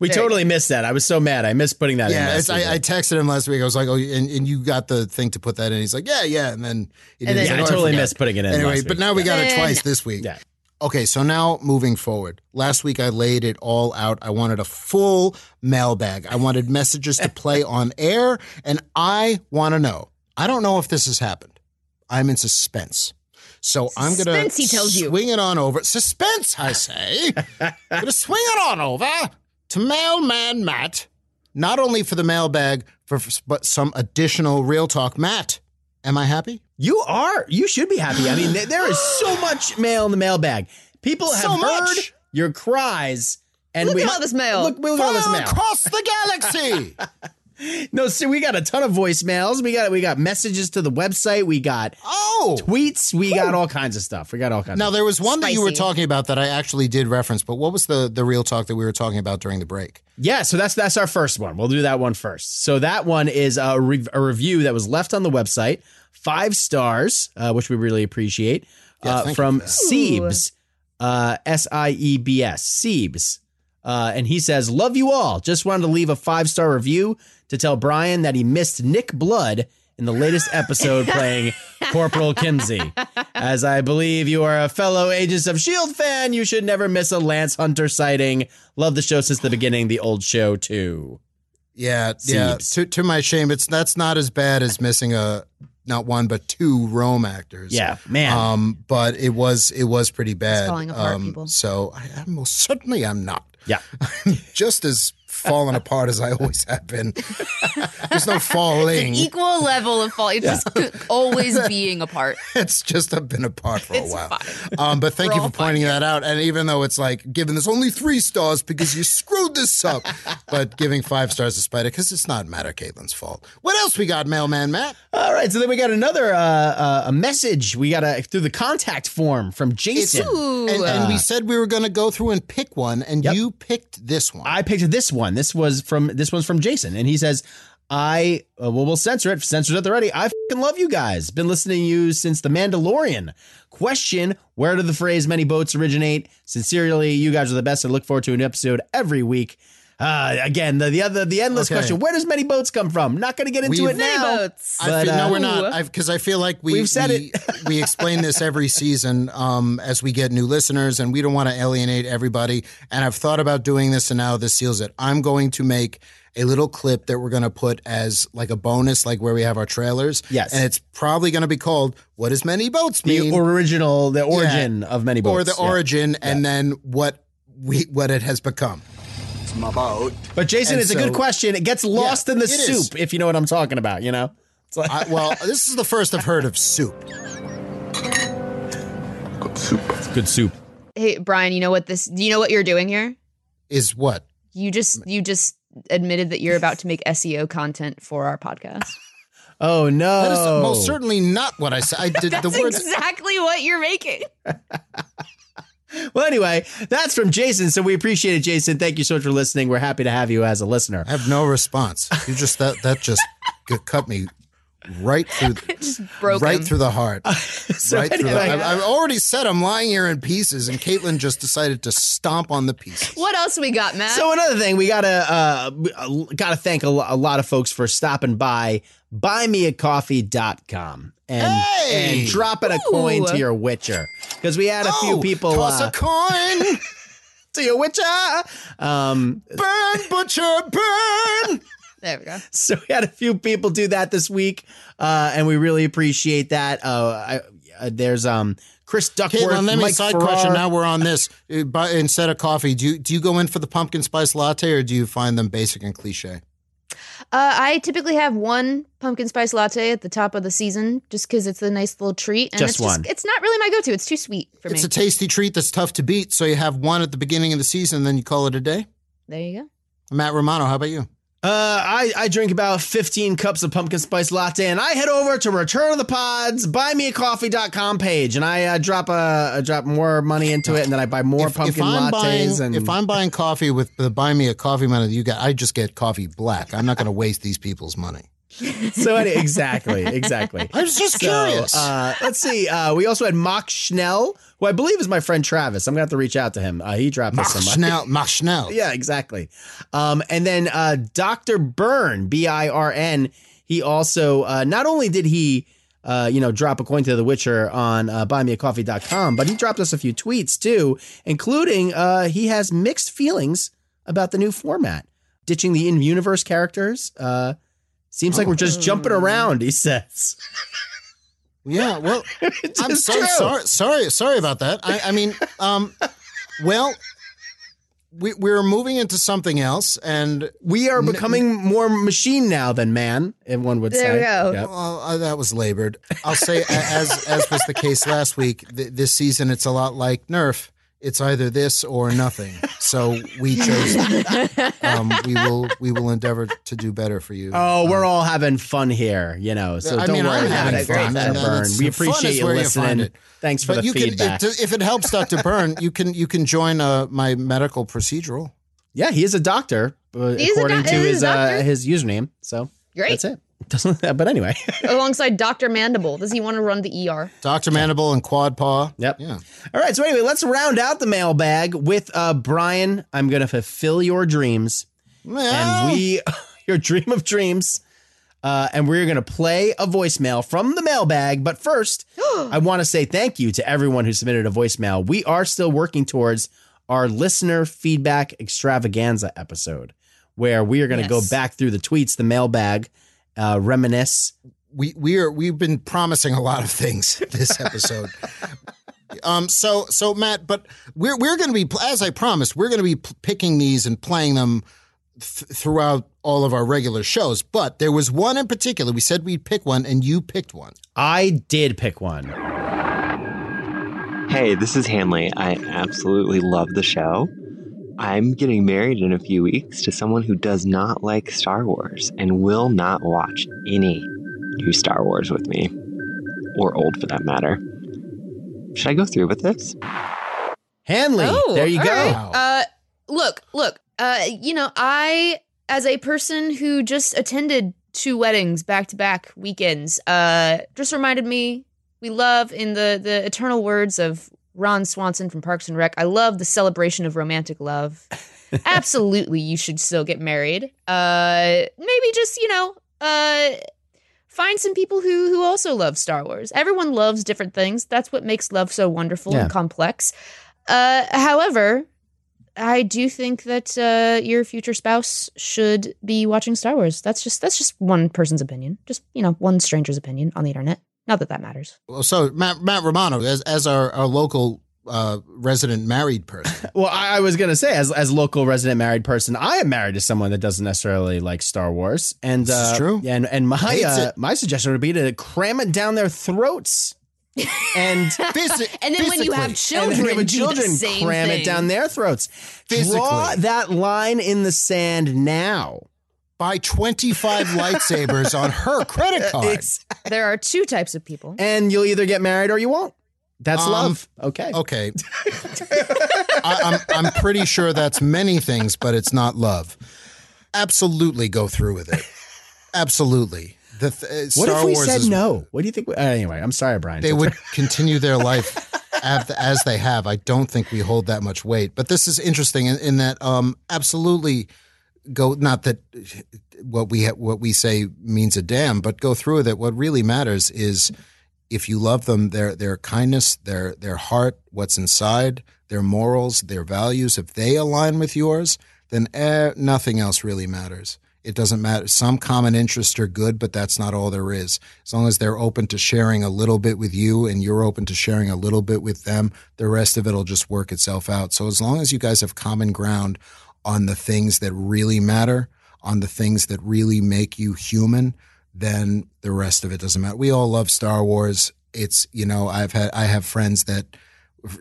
We totally missed that. I was so mad. I missed putting that in. Yeah, I. I texted him last week. I was like, "Oh, and, and you got the thing to put that in?" He's like, "Yeah, yeah." And then, he And then- Yeah, like, I "Oh, totally forgot." missed putting it in Anyway, last but week. now we got it twice no. this week. Yeah. Okay, so now moving forward. Last week I laid it all out. I wanted a full mailbag. I wanted messages to play on air, and I want to know. I don't know if this has happened. I'm in suspense. So I'm gonna Suspense, he tells you. swing it on over. Suspense, I say. gonna swing it on over to Mailman Matt. Not only for the mailbag, for but some additional real talk. Matt, am I happy? You are. You should be happy. I mean, th- there is so much mail in the mailbag. People have So heard much. your cries, and Look we at all this mail. Look, look at all this mail. across the galaxy. No, see, we got a ton of voicemails. We got we got messages to the website. We got oh tweets. We got all kinds of stuff. We got all kinds. Now of there was one that you were talking about that I actually did reference, but what was the the real talk that we were talking about during the break? Yeah, so that's that's our first one. We'll do that one first. So that one is a, re- a review that was left on the website, five stars, uh, which we really appreciate, Yeah, uh, from for that. Siebes, uh, S I E B S, Siebes, uh, and he says, "Love you all. Just wanted to leave a five star review to tell Brian that he missed Nick Blood." In the latest episode, playing Corporal Kimsey. As I believe you are a fellow Agents of S.H.I.E.L.D. Fan, you should never miss a Lance Hunter sighting. Love the show since the beginning, the old show, too. Yeah, yeah. To to my shame, it's that's not as bad as missing a not one but two Rome actors. Yeah, man. Um, but it was it was pretty bad. falling apart, um, people. So I, I most certainly I'm not. Yeah. Just as fallen apart as I always have been. There's no falling. Equal level of fall. It's just always being apart. it's just I've been apart for It's a while. fine. Um, but thank We're you for pointing that out. And even though it's like giving this only three stars because you screwed this up, but giving five stars despite it because it's not Matt or Caitlin's fault. What else we got, Mailman Matt? All right, so then we got another uh, uh, a message. We got a through the contact form from Jason. And, and we Uh, said we were going to go through and pick one, and Yep. you picked this one. I picked this one. This was from this one's from Jason, and he says, "I uh, well, we'll censor it. Censor it already. I fucking love you guys. Been listening to you since the Mandalorian. Question: Where did the phrase "many boats" originate? Sincerely, you guys are the best. I look forward to an episode every week." Uh, again, the, the other the endless Okay. question: Where does many boats come from? Not going to get into We've- it now. boats. I but, feel, no, uh, we're not. Because I feel like we, We've said we, we explain this every season um, as we get new listeners, and we don't want to alienate everybody. And I've thought about doing this, and now this seals it. I'm going to make a little clip that we're going to put as like a bonus, like where we have our trailers. Yes. and it's probably going to be called "What Does Many Boats the Mean?" original, the origin of many boats, or the Yeah. origin, and then what we what it has become. It's my boat. But Jason, And it's a good question. It gets lost Yeah, in the it is. soup, if you know what I'm talking about. You know, it's like I, well, this is the first I've heard of soup. good it's good soup. Hey, Brian, you know what this do you know what you're doing here? Is what You just you just admitted that you're about to make SEO content for our podcast. Oh no! that is most certainly not what I said. I did That's the words. exactly what you're making. Well, anyway, that's from Jason. So we appreciate it, Jason. Thank you so much for listening. We're happy to have you as a listener. I have no response. You just that that just cut me right through, Just broke right him. through the heart. So right through the, anyway- I've, I've already said I'm lying here in pieces, and Caitlin just decided to stomp on the pieces. What else we got, Matt? So another thing, we gotta uh, gotta thank a, a lot of folks for stopping by buymeacoffee.com and Hey! and dropping a coin to your Witcher because we had a few Oh, people toss uh, a coin, to your Witcher. Um, burn, butcher, burn. There we go. so we had a few people do that this week, uh, and we really appreciate that. Uh, I, uh, there's um Chris Duckworth, Caitlin, let me Mike side Farrar. question. Now we're on this. Uh, but instead of coffee, do you do you go in for the pumpkin spice latte, or do you find them basic and cliche? Uh, I typically have one pumpkin spice latte at the top of the season, just because it's a nice little treat. And Just it's one. It's not really my go-to. It's too sweet for It's me. It's a tasty treat that's tough to beat. So you have one at the beginning of the season, then you call it a day. there you go. Matt Romano, how about you? Uh, I, I drink about 15 cups of pumpkin spice latte and I head over to Return of the Pods, buymeacoffee.com page and I uh, drop a, a drop more money into it and then I buy more pumpkin I'm lattes buying, and if I'm buying coffee with the buy me a coffee money that you got, I just get coffee black. I'm not going to waste these people's money. so exactly, exactly. I was just So, curious. Uh, let's see. Uh, we also had Mach Schnell, who I believe is my friend Travis. I'm gonna have to reach out to him. Uh, he dropped us Mach some Schnell, Mach Schnell. Yeah, exactly. Um, and then uh, Dr. Byrne, B I R N, he also uh, not only did he uh, you know, drop a coin to The Witcher on uh, buymeacoffee.com, but he dropped us a few tweets too, including uh, he has mixed feelings about the new format, ditching the in-universe characters. Seems like we're just jumping around. He says. Yeah, well, I'm so true. sorry, sorry, sorry about that. I, I mean, um, well, we, we're moving into something else, and we are becoming more machine now than man. If one would say. Yep. Well, uh, that was labored. I'll say, as as was the case last week, th- this season it's a lot like Nerf. It's either this or nothing. So we chose. Um, we will we will endeavor to do better for you. Oh, we're all having fun here, you know. So I don't mean, worry about having it, fun, Dr. and Byrne. We appreciate you where you listening. Thanks for but the you feedback. Can, if it helps, Doctor Byrne, you can you can join uh, my medical procedural. yeah, he is a doctor, uh, He is a according doc- to he is his uh, his username. So Great. that's it. But anyway, Alongside Dr. Mandible. Does he want to run the ER? Doctor Mandible and Quad Paw. Yep. Yeah. all right. So anyway, let's round out the mailbag with uh, Brian. I'm gonna fulfill your dreams, and we your dream of dreams. Uh, and we're going to play a voicemail from the mailbag. But first, I want to say thank you to everyone who submitted a voicemail. We are still working towards our listener feedback extravaganza episode, where we are going to go back through the tweets, the mailbag, uh, reminisce. we we are we've been promising a lot of things this episode. um so so Matt, but we're we're going to be as I promised, we're going to be p- picking these and playing them th- throughout all of our regular shows, but there was one in particular we said we'd pick one and you picked one. I did pick one. Hey, this is Hanley. I absolutely love the show. I'm getting married in a few weeks to someone who does not like Star Wars and will not watch any new Star Wars with me, or old for that matter. Should I go through with this? Hanley, there you go. right. Uh, look, look. Uh, you know, I, as a person who just attended two weddings back to back weekends, uh, just reminded me we love in the the eternal words of Ron Swanson from Parks and Rec. I love the celebration of romantic love. Absolutely, you should still get married. Uh, maybe just you know, uh, find some people who who also love Star Wars. Everyone loves different things. That's what makes love so wonderful Yeah. and complex. Uh, however, I do think that uh, your future spouse should be watching Star Wars. That's just that's just one person's opinion. Just you know, one stranger's opinion on the internet. Not that that matters. Well, so Matt Matt Romano as as our, our local uh, resident married person. Well, I, I was gonna say, as as local resident married person, I am married to someone that doesn't necessarily like Star Wars, and This is uh, true. And and my uh, my suggestion would be to cram it down their throats, and And then when you have children, then with children, cram thing. it down their throats. Draw that line in the sand now. Buy 25 lightsabers on her credit card. There are two types of people. and you'll either get married or you won't. That's Um, love. Okay. Okay. I, I'm I'm pretty sure that's many things, but it's not love. Absolutely go through with it. Absolutely. The th- uh, What Star if we Wars said is, no? What do you think? we- uh, anyway, I'm sorry, Brian. They would continue their life as, as they have. I don't think we hold that much weight. But this is interesting in, in that um, absolutely go. Not that what we ha- what we say means a damn, but go through with it. What really matters is if you love them, their their kindness, their their heart, what's inside, their morals, their values. If they align with yours, then eh, nothing else really matters. It doesn't matter. Some common interests are good, but that's not all there is. As long as they're open to sharing a little bit with you and you're open to sharing a little bit with them, the rest of it will just work itself out. So as long as you guys have common ground on the things that really matter, on the things that really make you human, then the rest of it doesn't matter. We all love Star Wars. It's, you know, I've had, I have friends that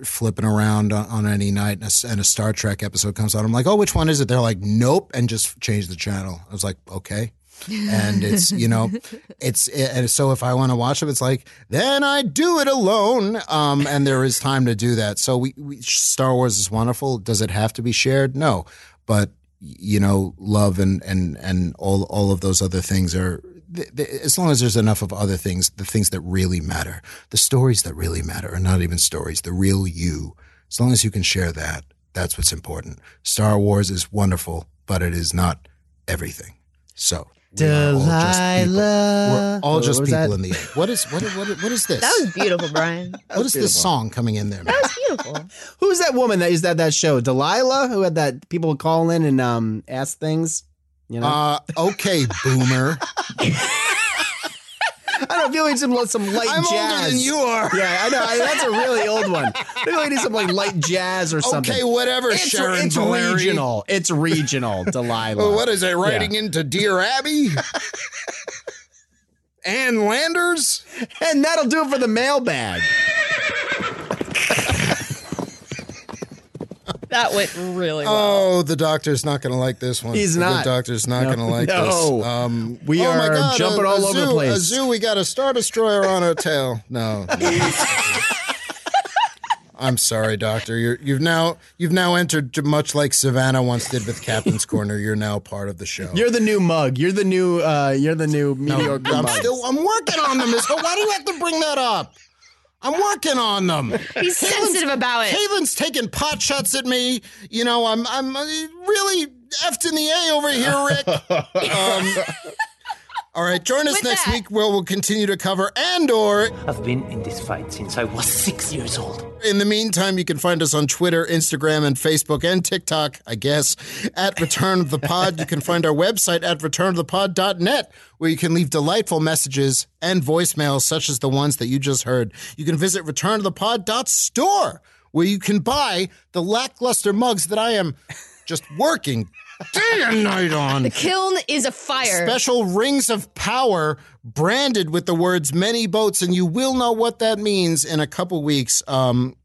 flipping around on, on any night and a, and a Star Trek episode comes on. I'm like, oh, which one is it? They're like, nope, and just change the channel. I was like, okay. and it's you know it's and so if i want to watch it it's like then i do it alone um and there is time to do that so we, we star wars is wonderful does it have to be shared no but you know love and and and all all of those other things are th- th- as long as there's enough of other things the things that really matter the stories that really matter are not even stories the real you as long as you can share that that's what's important. Star wars is wonderful but it is not everything. So we are all just people. We're all just people in the end. What is what what what is this? That was beautiful, Brian. what is this song coming in there? That was beautiful. Who's that woman that is that that show? Delilah, who had that people call in and um ask things. You know, Uh, okay, boomer. I don't feel like some some light I'm older jazz. than you are. Yeah, I know. I, that's a really old one. I feel like I need some like light jazz or something. Okay, whatever, It's, Sharon it's Valeri. regional. It's regional. Delilah. Well, what is it? Writing Yeah. into Dear Abby? Ann Landers? And that'll do it for the mailbag. That went really well. Oh, the doctor's not going to like this one. He's The not. doctor's not No. going to like No. this. Um, We oh are God, jumping a- all a over the place. A zoo. We got a star destroyer on our tail. No. I'm sorry, Doctor. You're, you've now you've now entered much like Savannah once did with Captain's Corner. You're now part of the show. You're the new mug. You're the new. uh You're the new No, mediocre I'm mug. still I'm working on them. Miss- Why do you have to bring that up? I'm working on them. He's sensitive about it. Caitlin's taking pot shots at me. You know, I'm I'm uh, really effed in the A over here, Rick. Um, all right, join us With next that- week where we'll continue to cover Andor. I've been in this fight since I was six years old. In the meantime, you can find us on Twitter, Instagram, and Facebook, and TikTok, I guess, at Return of the Pod. You can find our website at returnofthepod.net, where you can leave delightful messages and voicemails, such as the ones that you just heard. You can visit returnofthepod.store, where you can buy the lackluster mugs that I am just working day and night on. The kiln is a fire. Special rings of power branded with the words many boats, and you will know what that means in a couple weeks. Um,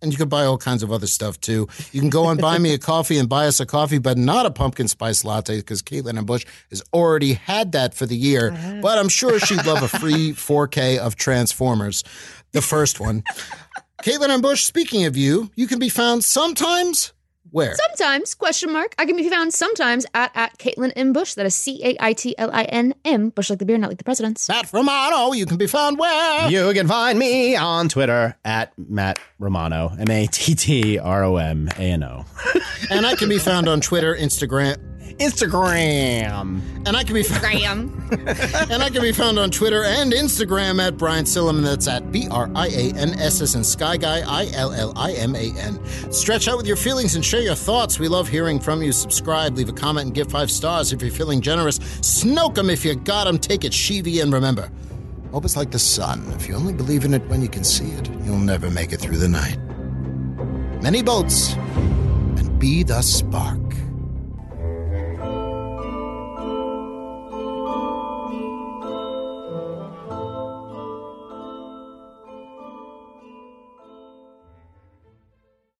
and you can buy all kinds of other stuff too. You can go and buy me a coffee and buy us a coffee, but not a pumpkin spice latte because Caitlin M. Busch has already had that for the year. But I'm sure she'd love a free 4K of Transformers, the first one. Caitlin M. Busch, speaking of you, you can be found sometimes where? Sometimes, question mark. I can be found sometimes at, at Caitlin M. Busch. That is C A I T L I N M. Busch like the beer, not like the president's. Matt Romano, you can be found where? You can find me on Twitter at Matt Romano, M A T T R O M A N O. and I can be found on Twitter, Instagram, Instagram. and I can be found, and I can be found on Twitter and Instagram at Brian Silliman. That's at B R I A N S S and Sky Guy I L L I M A N. Stretch out with your feelings and share your thoughts. We love hearing from you. Subscribe, leave a comment, and give five stars if you're feeling generous. Snoke them if you got them. Take it, Shivi, and remember. Hope it's like the sun. If you only believe in it when you can see it, you'll never make it through the night. Many boats, and be the spark.